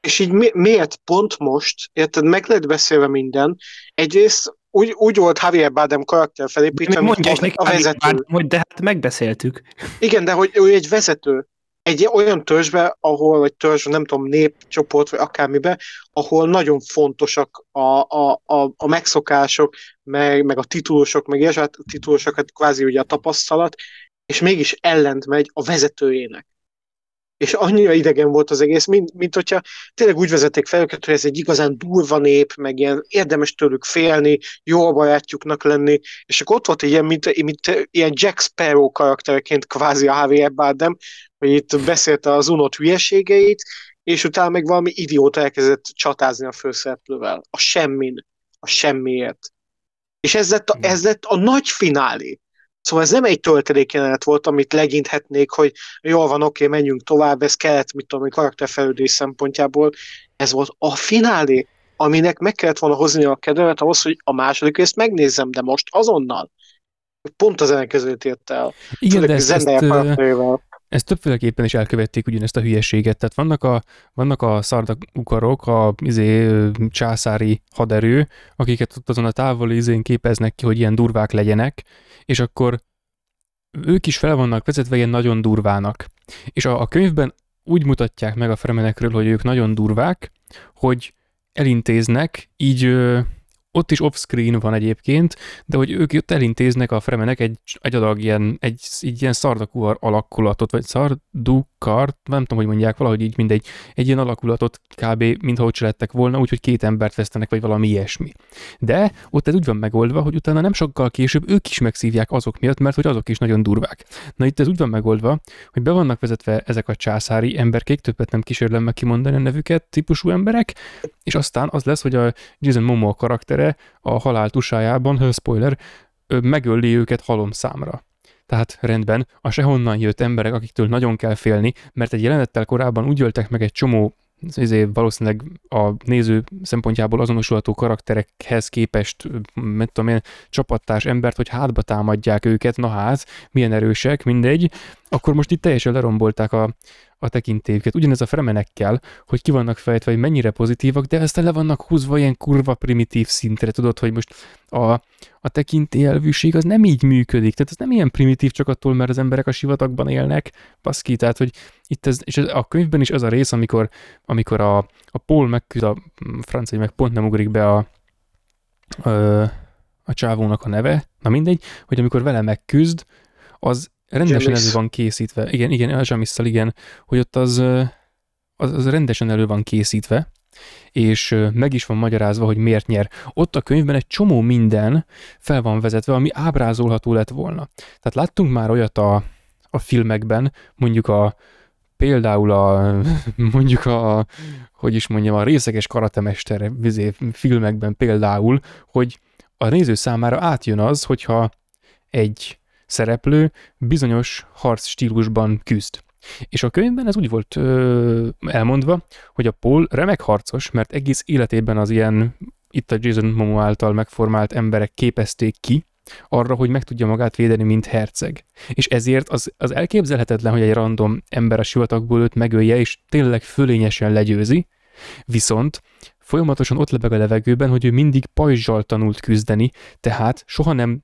És így mi, miért pont most, érted, meg lehet beszélve minden, egyrészt úgy, úgy volt Javier Bardem karakter felépítve, mint a, a vezető. Bardem, hogy de hát megbeszéltük. Igen, de hogy ő egy vezető egy olyan törzsbe, ahol, vagy törzs, nem tudom, népcsoport, vagy akármibe, ahol nagyon fontosak a, a, a, a megszokások, meg, meg a titulusok, meg ilyesmi, hát a titulusokat kvázi ugye a tapasztalat, és mégis ellent megy a vezetőjének. És annyira idegen volt az egész, mint, mint hogyha tényleg úgy vezették fel őket, hogy ez egy igazán durva nép, meg ilyen érdemes tőlük félni, jó a barátjuknak lenni, és akkor ott volt ilyen, mint, mint ilyen Jack Sparrow karakterként kvázi a Javier Bardem, hogy itt beszélte az unott hülyeségeit, és utána meg valami idiót elkezdett csatázni a főszereplővel. A semmin. A semmiért. És ez lett a, hmm. ez lett a nagy finálé. Szóval ez nem egy töltelékjelenet volt, amit legyinthetnék, hogy jól van, oké, menjünk tovább, ez kellett, mit tudom, karakterfejlődés szempontjából. Ez volt a finálé, aminek meg kellett volna hozni a kedvemet ahhoz, hogy a második részt megnézzem, de most azonnal. Pont az ellenkezőt ért el. Igen, de ezt, ezt, ezt többféleképpen is elkövették ugyanezt a hülyeséget. Tehát vannak a, vannak a szardakukarok, a izé, császári haderő, akiket ott azon a távoli izén képeznek ki, hogy ilyen durvák legyenek, és akkor ők is fel vannak vezetve ilyen nagyon durvának. És a, a könyvben úgy mutatják meg a fremenekről, hogy ők nagyon durvák, hogy elintéznek, így ott is off-screen van egyébként, de hogy ők ott elintéznek a fremenek egy, egy adag ilyen, egy, egy ilyen szardakuar alakulatot, vagy szardukart, nem tudom, hogy mondják, valahogy így mindegy, egy ilyen alakulatot kb. mintha ott lettek volna, úgyhogy két embert vesztenek, vagy valami ilyesmi. De ott ez úgy van megoldva, hogy utána nem sokkal később ők is megszívják azok miatt, mert hogy azok is nagyon durvák. Na itt ez úgy van megoldva, hogy be vannak vezetve ezek a császári emberkék, többet nem kísérlem meg kimondani a nevüket, típusú emberek, és aztán az lesz, hogy a Jason Momoa karaktere a halál tusájában, spoiler, megölli őket halomszámra. Tehát rendben, a sehonnan jött emberek, akiktől nagyon kell félni, mert egy jelenettel korábban úgy öltek meg egy csomó ezért valószínűleg a néző szempontjából azonosulható karakterekhez képest, mert tudom én, csapattárs embert, hogy hátba támadják őket, na hát, milyen erősek, mindegy, akkor most itt teljesen lerombolták a, a tekintélyüket. Ugyanez a fremenekkel, hogy ki vannak fejtve, hogy mennyire pozitívak, de aztán le vannak húzva ilyen kurva primitív szintre, tudod, hogy most a, a tekintélyelvűség az nem így működik, tehát ez nem ilyen primitív csak attól, mert az emberek a sivatagban élnek, baszki, tehát hogy itt ez, és a könyvben is az a rész, amikor, amikor a, a Paul megküzd, a francia meg pont nem ugrik be a, a, a csávónak a neve, na mindegy, hogy amikor vele megküzd, az rendesen elő van készítve. Igen, igen, a Jamisszal, igen, hogy ott az, az, az rendesen elő van készítve, és meg is van magyarázva, hogy miért nyer. Ott a könyvben egy csomó minden fel van vezetve, ami ábrázolható lett volna. Tehát láttunk már olyat a, a filmekben, mondjuk a például a, mondjuk a, hogy is mondjam, a részeges karatemester vizé, filmekben például, hogy a néző számára átjön az, hogyha egy szereplő bizonyos harc stílusban küzd. És a könyvben ez úgy volt ö, elmondva, hogy a Paul remek harcos, mert egész életében az ilyen itt a Jason Momo által megformált emberek képezték ki, arra, hogy meg tudja magát védeni, mint herceg. És ezért az, az elképzelhetetlen, hogy egy random ember a sivatagból őt megölje, és tényleg fölényesen legyőzi, viszont folyamatosan ott lebeg a levegőben, hogy ő mindig pajzsal tanult küzdeni, tehát soha nem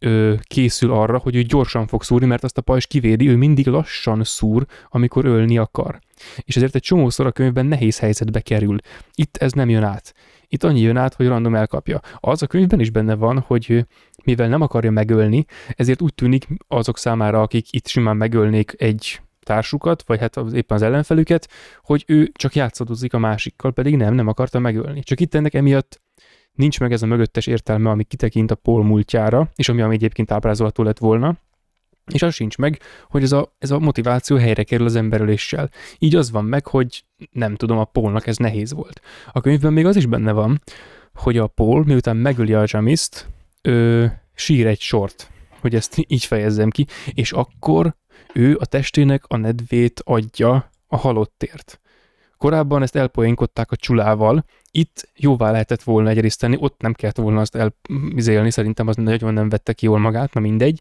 ö, készül arra, hogy ő gyorsan fog szúrni, mert azt a pajzs kivédi, ő mindig lassan szúr, amikor ölni akar. És ezért egy csomószor a könyvben nehéz helyzetbe kerül. Itt ez nem jön át. Itt annyi jön át, hogy random elkapja. Az a könyvben is benne van, hogy mivel nem akarja megölni, ezért úgy tűnik azok számára, akik itt simán megölnék egy társukat, vagy hát az, éppen az ellenfelüket, hogy ő csak játszadozik a másikkal, pedig nem, nem akarta megölni. Csak itt ennek emiatt nincs meg ez a mögöttes értelme, ami kitekint a Paul múltjára, és ami, ami egyébként ábrázolható lett volna, és az sincs meg, hogy ez a, ez a motiváció helyre kerül az emberöléssel. Így az van meg, hogy nem tudom, a Paulnak ez nehéz volt. A könyvben még az is benne van, hogy a Paul, miután megöli a Jamiszt, ő sír egy sort, hogy ezt így fejezzem ki, és akkor ő a testének a nedvét adja a halottért. Korábban ezt elpoénkodták a csulával, itt jóvá lehetett volna egyrészt ott nem kellett volna azt elvizélni, szerintem az nagyon nem vette ki jól magát, na mindegy.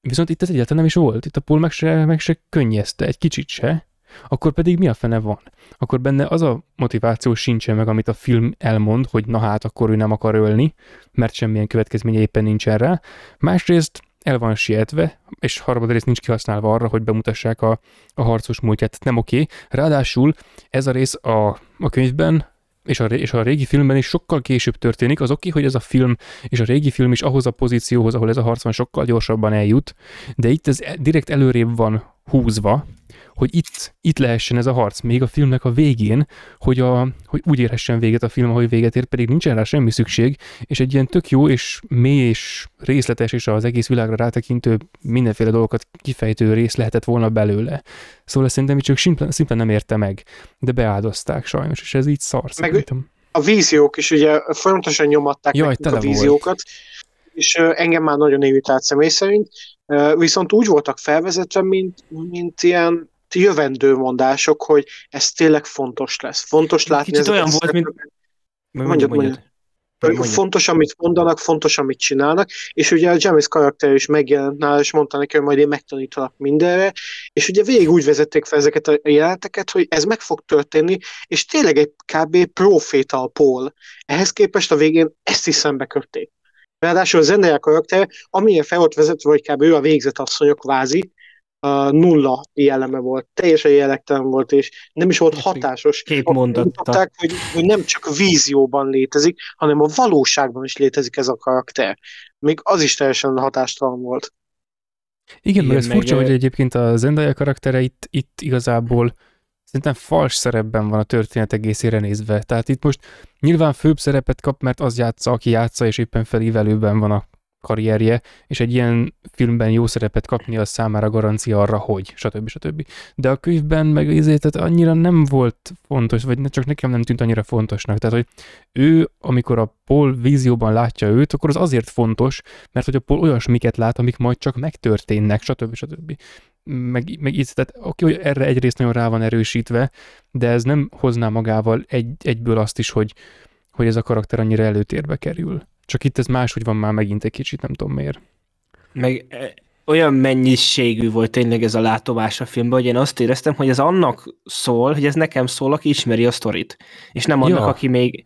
Viszont itt ez egyáltalán nem is volt, itt a Paul meg se, meg se könnyezte, egy kicsit se, akkor pedig mi a fene van? Akkor benne az a motiváció sincsen meg, amit a film elmond, hogy na hát, akkor ő nem akar ölni, mert semmilyen következménye éppen nincsen rá. Másrészt el van sietve, és harmadrészt nincs kihasználva arra, hogy bemutassák a, a harcos múltját. Nem oké. Okay. Ráadásul ez a rész a, a könyvben és a, és a régi filmben is sokkal később történik, az oké, hogy ez a film és a régi film is ahhoz a pozícióhoz, ahol ez a harc van, sokkal gyorsabban eljut, de itt ez direkt előrébb van húzva, hogy itt, itt lehessen ez a harc, még a filmnek a végén, hogy, a, hogy úgy érhessen véget a film, ahogy véget ér, pedig nincsen rá semmi szükség, és egy ilyen tök jó és mély és részletes és az egész világra rátekintő mindenféle dolgokat kifejtő rész lehetett volna belőle. Szóval szerintem csak szimplán, szimplán nem érte meg, de beáldozták sajnos, és ez így szar meg szerintem. A víziók is ugye folyamatosan nyomatták Jaj, a víziókat, volt. és engem már nagyon irritált személy szerint, viszont úgy voltak felvezetve, mint, mint ilyen jövendő mondások, hogy ez tényleg fontos lesz. Fontos látni Kicsit olyan volt, mint... Mondjad, mondjad. mondjad. Mondjad. Fontos, amit mondanak, fontos, amit csinálnak, és ugye a James karakter is megjelent nála, és mondta neki, hogy majd én megtanítalak mindenre, és ugye végig úgy vezették fel ezeket a jelenteket, hogy ez meg fog történni, és tényleg egy kb. proféta a Paul. Ehhez képest a végén ezt is szembe kötték. Ráadásul a Zendaya karakter, amilyen fel volt vezetve, hogy kb. ő a végzett asszonyok kvázi, a nulla jelleme volt, teljesen jellegtelen volt, és nem is volt hatásos. Két mondatta. Hogy, hogy nem csak vízióban létezik, hanem a valóságban is létezik ez a karakter. Még az is teljesen hatástalan volt. Igen, mert ez furcsa, hogy egyébként a Zendaya karaktere itt, itt igazából szerintem fals szerepben van a történet egészére nézve. Tehát itt most nyilván főbb szerepet kap, mert az játsza, aki játsza, és éppen felívelőben van a karrierje, és egy ilyen filmben jó szerepet kapni az számára garancia arra, hogy, stb. stb. De a könyvben meg ezért tehát annyira nem volt fontos, vagy csak nekem nem tűnt annyira fontosnak. Tehát, hogy ő, amikor a Paul vízióban látja őt, akkor az azért fontos, mert hogy a Paul olyasmiket lát, amik majd csak megtörténnek, stb. stb. Meg, meg így, tehát oké, hogy erre egyrészt nagyon rá van erősítve, de ez nem hozná magával egy, egyből azt is, hogy, hogy ez a karakter annyira előtérbe kerül. Csak itt ez máshogy van már megint egy kicsit, nem tudom miért. Meg e, olyan mennyiségű volt tényleg ez a látomás a filmben, hogy én azt éreztem, hogy ez annak szól, hogy ez nekem szól, aki ismeri a sztorit. És nem annak, ja. aki még...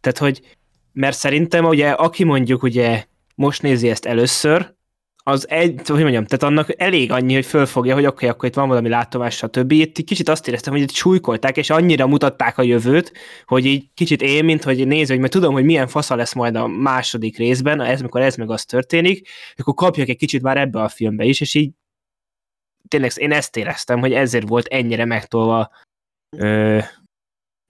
Tehát, hogy... Mert szerintem ugye, aki mondjuk ugye most nézi ezt először, az egy, hogy mondjam, tehát annak elég annyi, hogy fölfogja, hogy oké, okay, akkor itt van valami látomás, stb. Itt kicsit azt éreztem, hogy itt súlykolták, és annyira mutatták a jövőt, hogy így kicsit én, mint hogy néző, hogy mert tudom, hogy milyen fasza lesz majd a második részben, ez, mikor ez meg az történik, akkor kapjak egy kicsit már ebbe a filmbe is, és így tényleg én ezt éreztem, hogy ezért volt ennyire megtolva ö,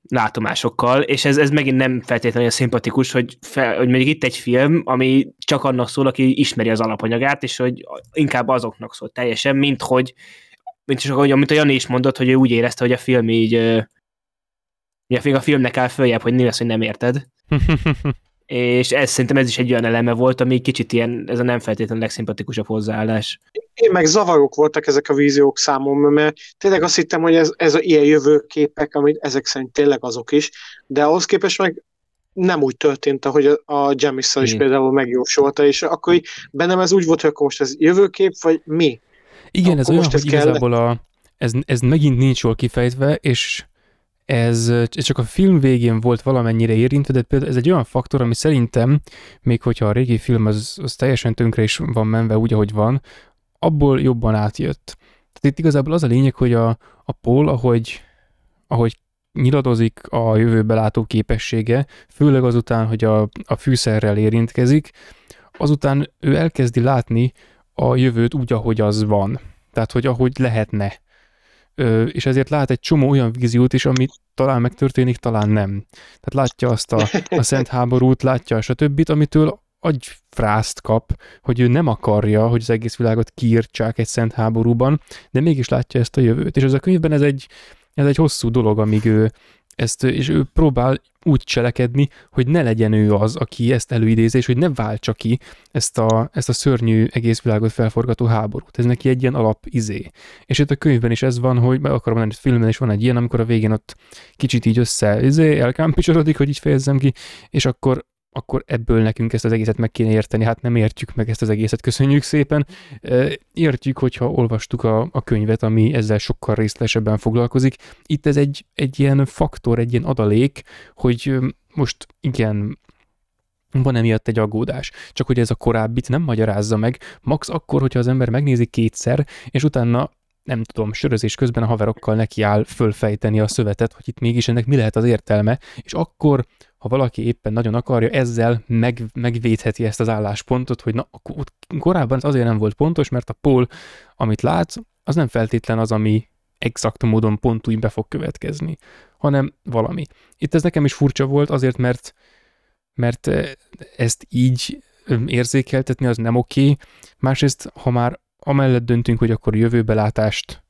látomásokkal, és ez, ez megint nem feltétlenül szimpatikus, hogy, fel, hogy mondjuk itt egy film, ami csak annak szól, aki ismeri az alapanyagát, és hogy inkább azoknak szól teljesen, mint hogy mint, csak, ahogy, amit a Jani is mondott, hogy ő úgy érezte, hogy a film így ugye a filmnek áll följebb, hogy mi lesz, hogy nem érted. és ez szerintem ez is egy olyan eleme volt, ami kicsit ilyen, ez a nem feltétlenül legszimpatikusabb hozzáállás. Én meg zavarok voltak ezek a víziók számomra, mert tényleg azt hittem, hogy ez, ez a ilyen jövőképek, amit ezek szerint tényleg azok is, de ahhoz képest meg nem úgy történt, ahogy a, a Jamisszal is például megjósolta, és akkor így bennem ez úgy volt, hogy akkor most ez jövőkép, vagy mi? Igen, akkor ez olyan, hogy igazából a, ez, ez megint nincs jól kifejtve, és ez, csak a film végén volt valamennyire érintve, de például ez egy olyan faktor, ami szerintem, még hogyha a régi film az, az teljesen tönkre is van menve úgy, ahogy van, abból jobban átjött. Tehát itt igazából az a lényeg, hogy a, a Paul, ahogy, ahogy nyiladozik a jövőbe látó képessége, főleg azután, hogy a, a fűszerrel érintkezik, azután ő elkezdi látni a jövőt úgy, ahogy az van. Tehát, hogy ahogy lehetne és ezért lát egy csomó olyan víziót is, ami talán megtörténik, talán nem. Tehát látja azt a, a szent háborút, látja a többit, amitől agyfrászt kap, hogy ő nem akarja, hogy az egész világot kiírtsák egy szent háborúban, de mégis látja ezt a jövőt. És ez a könyvben ez egy, ez egy hosszú dolog, amíg ő ezt, és ő próbál úgy cselekedni, hogy ne legyen ő az, aki ezt előidézi, és hogy ne váltsa ki ezt a, ezt a szörnyű egész világot felforgató háborút. Ez neki egy ilyen alap izé. És itt a könyvben is ez van, hogy meg akarom mondani, filmben is van egy ilyen, amikor a végén ott kicsit így össze izé, elkámpicsorodik, hogy így fejezzem ki, és akkor akkor ebből nekünk ezt az egészet meg kéne érteni. Hát nem értjük meg ezt az egészet, köszönjük szépen. Értjük, hogyha olvastuk a, a könyvet, ami ezzel sokkal részletesebben foglalkozik. Itt ez egy, egy ilyen faktor, egy ilyen adalék, hogy most igen, van emiatt egy aggódás. Csak hogy ez a korábbit nem magyarázza meg, max akkor, hogyha az ember megnézi kétszer, és utána nem tudom, sörözés közben a haverokkal nekiáll fölfejteni a szövetet, hogy itt mégis ennek mi lehet az értelme, és akkor ha valaki éppen nagyon akarja, ezzel meg, megvédheti ezt az álláspontot, hogy na, korábban ez azért nem volt pontos, mert a pól, amit lát, az nem feltétlen az, ami exakt módon pont úgy be fog következni, hanem valami. Itt ez nekem is furcsa volt, azért, mert, mert eh, ezt így érzékeltetni az nem oké. Másrészt, ha már amellett döntünk, hogy akkor jövőbelátást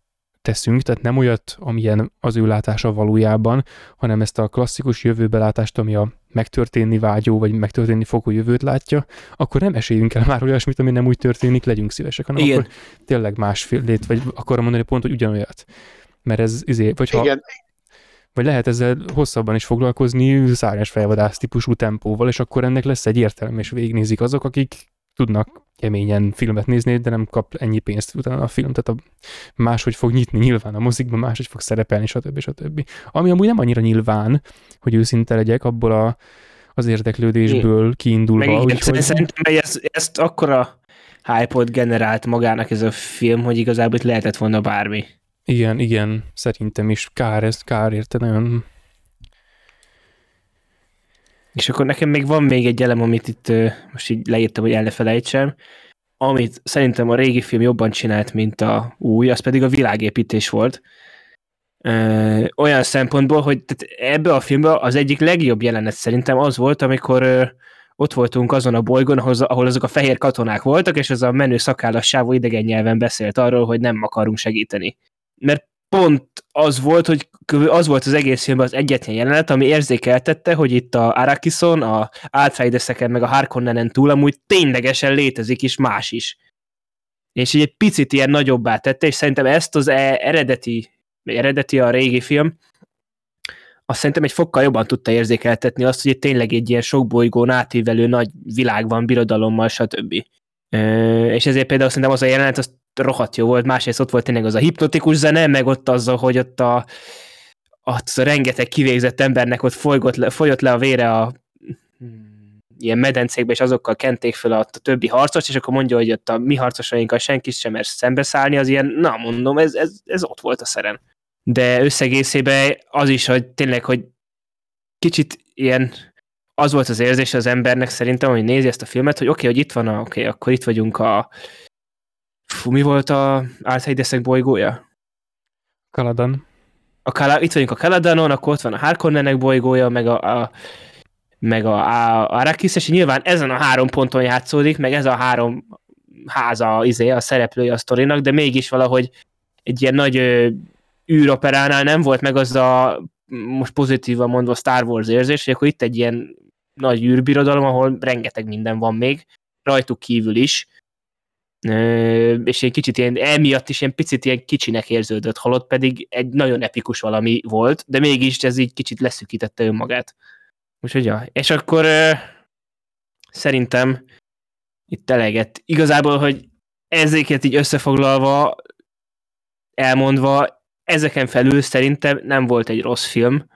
teszünk, tehát nem olyat, amilyen az ő látása valójában, hanem ezt a klasszikus jövőbelátást, ami a megtörténni vágyó, vagy megtörténni fogó jövőt látja, akkor nem esélyünk el már olyasmit, ami nem úgy történik, legyünk szívesek, hanem Igen. akkor tényleg másfélét, vagy akarom mondani pont, hogy ugyanolyat. Mert ez, izé, vagy ha, Igen. vagy lehet ezzel hosszabban is foglalkozni szárnyas felvadász típusú tempóval, és akkor ennek lesz egy értelme, és végignézik azok, akik tudnak keményen filmet nézni, de nem kap ennyi pénzt utána a film, tehát a máshogy fog nyitni nyilván a mozikban, máshogy fog szerepelni, stb. stb. Ami amúgy nem annyira nyilván, hogy őszinte legyek, abból a, az érdeklődésből kiindulva. Meg úgyhogy... szerintem ez, ezt akkora hype-ot generált magának ez a film, hogy igazából itt lehetett volna bármi. Igen, igen, szerintem is kár ez, kár érte nagyon. És akkor nekem még van még egy elem, amit itt most így leírtam, hogy el ne felejtsem, amit szerintem a régi film jobban csinált, mint a új, az pedig a világépítés volt. Ö, olyan szempontból, hogy tehát ebbe a filmbe az egyik legjobb jelenet szerintem az volt, amikor ö, ott voltunk azon a bolygón, ahol, ahol azok a fehér katonák voltak, és az a menő szakállas sávó idegen nyelven beszélt arról, hogy nem akarunk segíteni. Mert pont az volt, hogy az volt az egész filmben az egyetlen jelenet, ami érzékeltette, hogy itt a Arakison, a Outriders-eken, meg a Harkonnenen túl amúgy ténylegesen létezik is más is. És így egy picit ilyen nagyobbá tette, és szerintem ezt az e- eredeti, eredeti a régi film, azt szerintem egy fokkal jobban tudta érzékeltetni azt, hogy itt tényleg egy ilyen sok bolygón átívelő nagy világ van, birodalommal, stb. És ezért például szerintem az a jelenet, az rohadt jó volt, másrészt ott volt tényleg az a hipnotikus zene, meg ott azzal, hogy ott a, ott a rengeteg kivégzett embernek ott folygott le, folyott le a vére a ilyen medencékbe, és azokkal kenték fel a, a többi harcos, és akkor mondja, hogy ott a mi harcosainkkal senki sem mer szembeszállni, az ilyen, na mondom, ez, ez, ez ott volt a szeren. De összegészében az is, hogy tényleg, hogy kicsit ilyen az volt az érzés az embernek szerintem, hogy nézi ezt a filmet, hogy oké, okay, hogy itt van a, oké, okay, akkor itt vagyunk a fú, mi volt a Árthaideszek bolygója? Kaladan. A Kala, itt vagyunk a Kaladanon, akkor ott van a Harkonnenek bolygója, meg a, a meg a, a Arrakis, és nyilván ezen a három ponton játszódik, meg ez a három háza izé, a szereplője a sztorinak, de mégis valahogy egy ilyen nagy ö, űroperánál nem volt meg az a most pozitívan mondva Star Wars érzés, hogy akkor itt egy ilyen nagy űrbirodalom, ahol rengeteg minden van még, rajtuk kívül is, és egy kicsit ilyen, emiatt is ilyen picit ilyen kicsinek érződött, holott pedig egy nagyon epikus valami volt, de mégis ez így kicsit leszűkítette önmagát. Úgyhogy ja, és akkor szerintem itt eleget. Igazából, hogy ezeket így összefoglalva, elmondva, ezeken felül szerintem nem volt egy rossz film.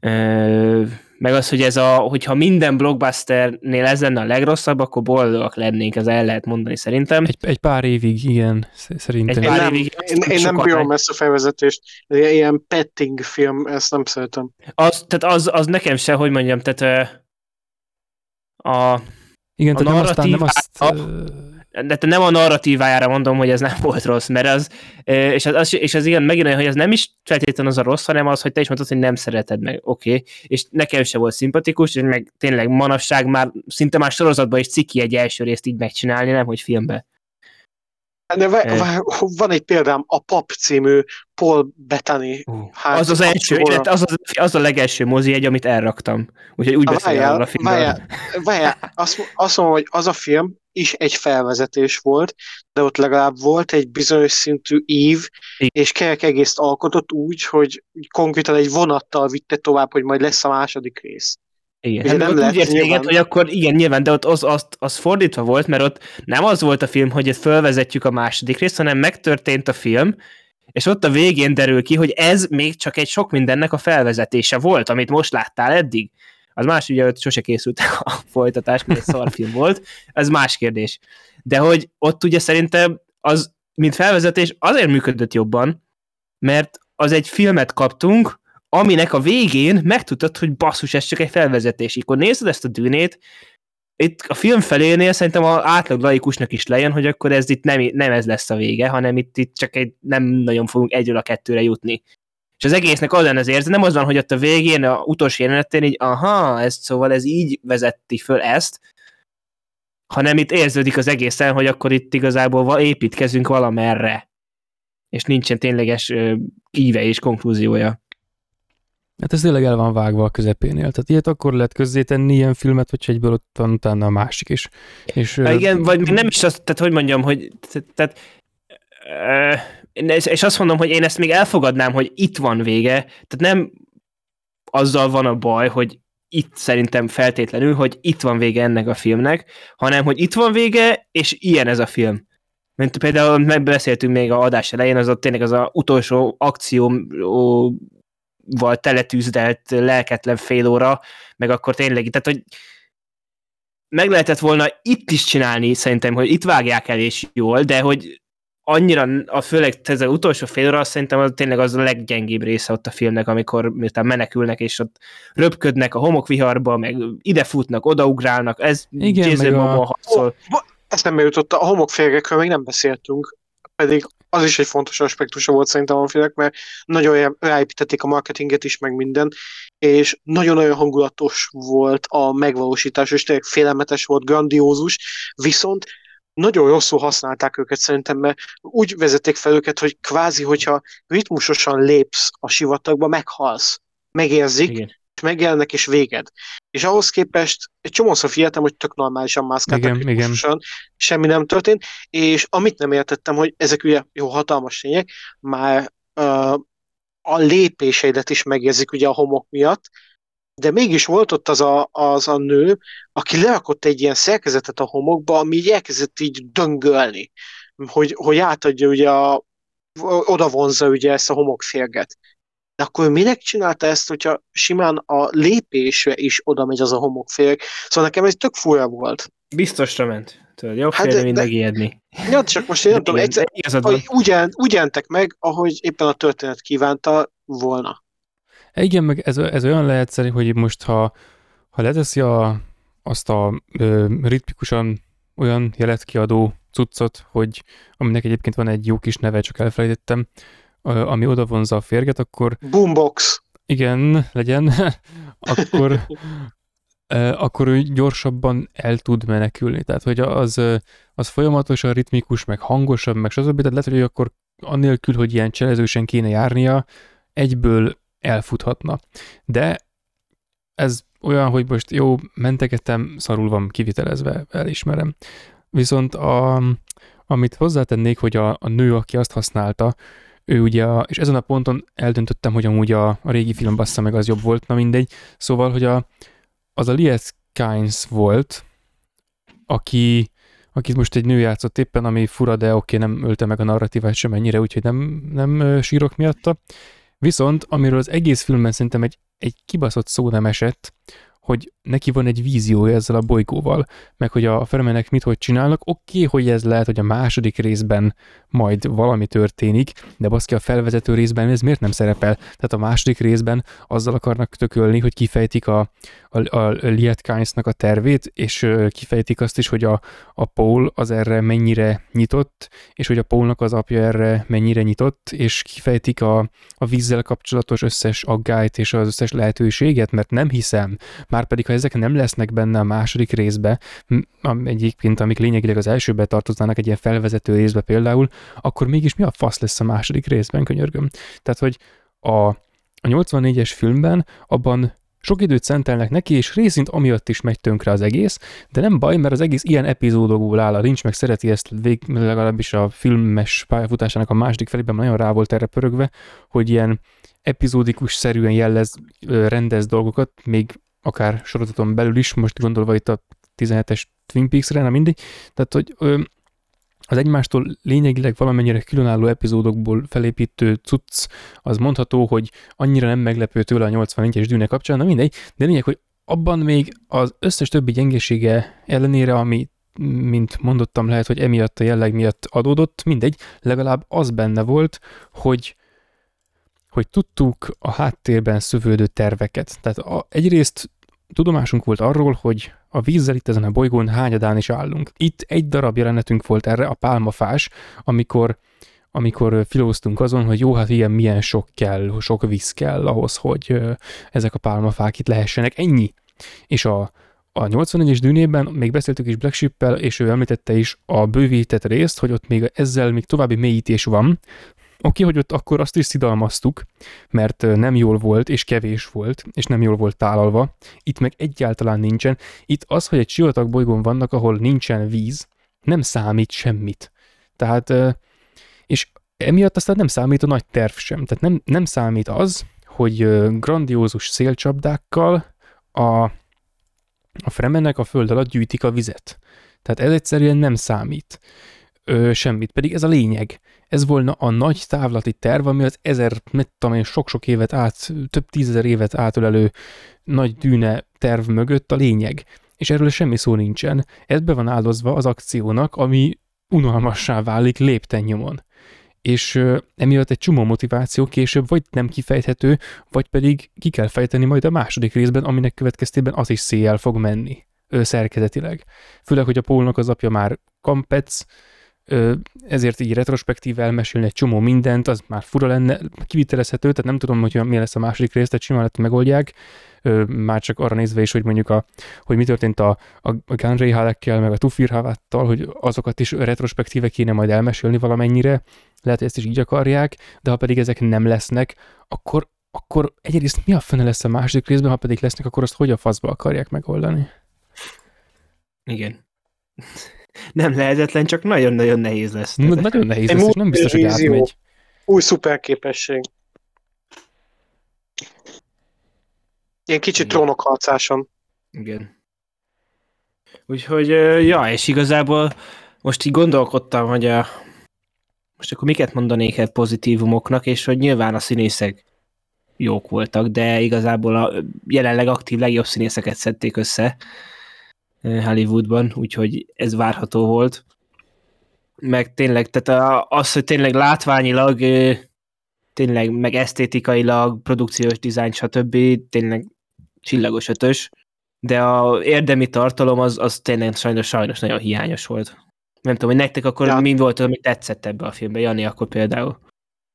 Ö, meg az, hogy ez a, hogyha minden blockbusternél ez lenne a legrosszabb, akkor boldogak lennénk, ez el lehet mondani szerintem. Egy, egy pár évig, igen, szerintem. Egy pár évig. Nem, én, én nem bírom ezt a felvezetést. Ilyen petting film, ezt nem szeretem. Az, tehát az, az nekem se, hogy mondjam, tehát a, igen, a tehát nem, aztán nem azt... de nem a narratívájára mondom, hogy ez nem volt rossz, mert az, és az, az, és az igen, megint olyan, hogy ez nem is feltétlenül az a rossz, hanem az, hogy te is mondtad, hogy nem szereted meg, oké, okay. és nekem se volt szimpatikus, és meg tényleg manapság már szinte már sorozatban is ciki egy első részt így megcsinálni, nem hogy filmbe. De van egy példám, a Pap című Paul Bettany. Uh, hát, az az első, az, az, az a legelső mozi egy, amit elraktam. Úgyhogy úgy beszélem a filmről. Várjál, azt, azt mondom, hogy az a film is egy felvezetés volt, de ott legalább volt egy bizonyos szintű ív, és Kerek egészt alkotott úgy, hogy konkrétan egy vonattal vitte tovább, hogy majd lesz a második rész. Igen, hát nem lehet, úgy nyilván... hogy akkor igen, nyilván, de ott az, az, az fordítva volt, mert ott nem az volt a film, hogy ezt fölvezetjük a második részt, hanem megtörtént a film, és ott a végén derül ki, hogy ez még csak egy sok mindennek a felvezetése volt, amit most láttál eddig. Az más, ugye ott sose készült a folytatás, mert egy szarfilm volt, ez más kérdés. De hogy ott ugye szerintem az, mint felvezetés, azért működött jobban, mert az egy filmet kaptunk, aminek a végén megtudtad, hogy basszus, ez csak egy felvezetés. Akkor nézed ezt a dűnét, itt a film felénél szerintem a átlag laikusnak is lejön, hogy akkor ez itt nem, nem ez lesz a vége, hanem itt, itt csak egy, nem nagyon fogunk egyről a kettőre jutni. És az egésznek az lenne az érzet, nem az van, hogy ott a végén, a utolsó jelenetén így, aha, ez, szóval ez így vezeti föl ezt, hanem itt érződik az egészen, hogy akkor itt igazából építkezünk valamerre, és nincsen tényleges íve és konklúziója. Hát ez tényleg el van vágva a közepénél. Tehát ilyet akkor lehet közzétenni ilyen filmet, hogy egyből ott van utána a másik is. És, ha, igen, vagy nem is azt, tehát hogy mondjam, hogy tehát, és azt mondom, hogy én ezt még elfogadnám, hogy itt van vége, tehát nem azzal van a baj, hogy itt szerintem feltétlenül, hogy itt van vége ennek a filmnek, hanem hogy itt van vége, és ilyen ez a film. Mint például megbeszéltünk még a adás elején, az ott tényleg az a utolsó akció val teletűzdelt lelketlen fél óra, meg akkor tényleg, tehát hogy meg lehetett volna itt is csinálni, szerintem, hogy itt vágják el és jól, de hogy annyira, a főleg ez az utolsó fél óra, tényleg az tényleg az a leggyengébb része ott a filmnek, amikor miután menekülnek, és ott röpködnek a homokviharba, meg ide futnak, odaugrálnak, ez Igen, Jason a- Momoa harcol. Ezt nem jutott, a homokférgekről még nem beszéltünk, pedig az is egy fontos aspektusa volt szerintem a filmnek, mert nagyon ráépítették a marketinget is, meg minden, és nagyon-nagyon hangulatos volt a megvalósítás, és tényleg félelmetes volt, grandiózus, viszont nagyon rosszul használták őket szerintem, mert úgy vezették fel őket, hogy kvázi, hogyha ritmusosan lépsz a sivatagba, meghalsz. Megérzik, Igen. és megjelennek, és véged. És ahhoz képest egy csomószor figyeltem, hogy tök normálisan mászkáltak Igen, ritmusosan, semmi nem történt, és amit nem értettem, hogy ezek ugye jó hatalmas tények, már uh, a lépéseidet is megérzik ugye a homok miatt, de mégis volt ott az a, az a nő, aki lerakott egy ilyen szerkezetet a homokba, ami így elkezdett így döngölni, hogy, hogy átadja ugye a, oda vonzza ugye ezt a homokférget. De akkor minek csinálta ezt, hogyha simán a lépésre is oda megy az a homokférg? Szóval nekem ez tök fura volt. Biztosra ment. Tudod, jobb Hát félni, mint megijedni. Ja, csak most én nem tudom, egyszer, hogy úgy jelentek meg, ahogy éppen a történet kívánta volna. Igen, meg ez, ez olyan lehet szerint, hogy most ha, ha leteszi a, azt a ö, ritmikusan olyan jelet kiadó cuccot, hogy aminek egyébként van egy jó kis neve, csak elfelejtettem, ö, ami oda vonza a férget, akkor Boombox. igen, legyen, akkor, akkor ő gyorsabban el tud menekülni. Tehát, hogy az, az folyamatosan ritmikus, meg hangosabb, meg stb. Tehát lehet, hogy akkor annélkül, hogy ilyen cselezősen kéne járnia, egyből elfuthatna. De ez olyan, hogy most jó, mentegetem, szarul van kivitelezve, elismerem. Viszont a, amit hozzátennék, hogy a, a nő, aki azt használta, ő ugye, és ezen a ponton eldöntöttem, hogy amúgy a, a régi film bassza meg az jobb volt, na mindegy. Szóval, hogy a, az a Liet Kynes volt, aki, akit most egy nő játszott éppen, ami fura, de oké, nem ölte meg a narratívát sem ennyire, úgyhogy nem, nem sírok miatta. Viszont, amiről az egész filmben szerintem egy, egy kibaszott szó nem esett, hogy neki van egy víziója ezzel a bolygóval, meg hogy a Fremenek mit hogy csinálnak. Oké, okay, hogy ez lehet, hogy a második részben majd valami történik, de baszki a felvezető részben ez miért nem szerepel? Tehát a második részben azzal akarnak tökölni, hogy kifejtik a, a, a Liet Kynes-nak a tervét, és kifejtik azt is, hogy a, a Paul az erre mennyire nyitott, és hogy a Paulnak az apja erre mennyire nyitott, és kifejtik a, a vízzel kapcsolatos összes aggályt és az összes lehetőséget, mert nem hiszem, már pedig ha ezek nem lesznek benne a második részbe, egyébként amik lényegileg az elsőbe tartoznának egy ilyen felvezető részbe például, akkor mégis mi a fasz lesz a második részben, könyörgöm. Tehát, hogy a, a 84-es filmben abban sok időt szentelnek neki, és részint amiatt is megy tönkre az egész, de nem baj, mert az egész ilyen epizódokból áll. A Lynch meg szereti ezt vég, legalábbis a filmes pályafutásának a második felében nagyon rá volt erre pörögve, hogy ilyen epizódikus szerűen jellez, rendez dolgokat, még akár sorozaton belül is, most gondolva itt a 17-es Twin Peaks-re, nem mindig. Tehát, hogy ö, az egymástól lényegileg valamennyire különálló epizódokból felépítő cucc, az mondható, hogy annyira nem meglepő tőle a 84-es dűne kapcsán, na mindegy, de lényeg, hogy abban még az összes többi gyengesége ellenére, ami mint mondottam, lehet, hogy emiatt a jelleg miatt adódott, mindegy, legalább az benne volt, hogy hogy tudtuk a háttérben szövődő terveket. Tehát a, egyrészt tudomásunk volt arról, hogy a vízzel itt ezen a bolygón hányadán is állunk. Itt egy darab jelenetünk volt erre, a pálmafás, amikor amikor filóztunk azon, hogy jó, hát ilyen milyen sok kell, sok víz kell ahhoz, hogy ezek a pálmafák itt lehessenek. Ennyi. És a, a 84-es dűnében még beszéltük is Black Sheep-el, és ő említette is a bővített részt, hogy ott még ezzel még további mélyítés van. Oké, hogy ott akkor azt is szidalmaztuk, mert nem jól volt, és kevés volt, és nem jól volt tálalva. Itt meg egyáltalán nincsen. Itt az, hogy egy sivatag bolygón vannak, ahol nincsen víz, nem számít semmit. Tehát, és emiatt aztán nem számít a nagy terv sem. Tehát nem, nem számít az, hogy grandiózus szélcsapdákkal a, a fremenek a föld alatt gyűjtik a vizet. Tehát ez egyszerűen nem számít. ö, semmit. Pedig ez a lényeg. Ez volna a nagy távlati terv, ami az ezer, mit tudom én, sok-sok évet át, több tízezer évet átölelő nagy dűne terv mögött a lényeg. És erről semmi szó nincsen. Ez be van áldozva az akciónak, ami unalmassá válik lépten nyomon és emiatt egy csomó motiváció később vagy nem kifejthető, vagy pedig ki kell fejteni majd a második részben, aminek következtében az is széjjel fog menni szerkezetileg. Főleg, hogy a Pólnak az apja már kampec, ezért így retrospektív elmesélni egy csomó mindent, az már fura lenne, kivitelezhető, tehát nem tudom, hogy mi lesz a második rész, tehát simán megoldják, ö, már csak arra nézve is, hogy mondjuk a, hogy mi történt a, a, Gunray Halekkel, meg a Tufir Havattal, hogy azokat is retrospektíve kéne majd elmesélni valamennyire, lehet, hogy ezt is így akarják, de ha pedig ezek nem lesznek, akkor, akkor egyrészt mi a fene lesz a második részben, ha pedig lesznek, akkor azt hogy a faszba akarják megoldani? Igen. Nem lehetetlen, csak nagyon-nagyon nehéz lesz. Na, nagyon nehéz lesz, és nem biztos, hogy átmegy. Új szuperképesség. Ilyen kicsit Igen. trónokharcáson. Igen. Úgyhogy, ja, és igazából most így gondolkodtam, hogy a, most akkor miket mondanék el pozitívumoknak, és hogy nyilván a színészek jók voltak, de igazából a jelenleg aktív legjobb színészeket szedték össze Hollywoodban, úgyhogy ez várható volt. Meg tényleg, tehát az, hogy tényleg látványilag, ö, tényleg meg esztétikailag, produkciós dizájn, stb. tényleg csillagos ötös, de a érdemi tartalom az, az tényleg sajnos, sajnos nagyon hiányos volt. Nem tudom, hogy nektek akkor Ja. mind volt, ami tetszett ebbe a filmbe, Jani akkor például.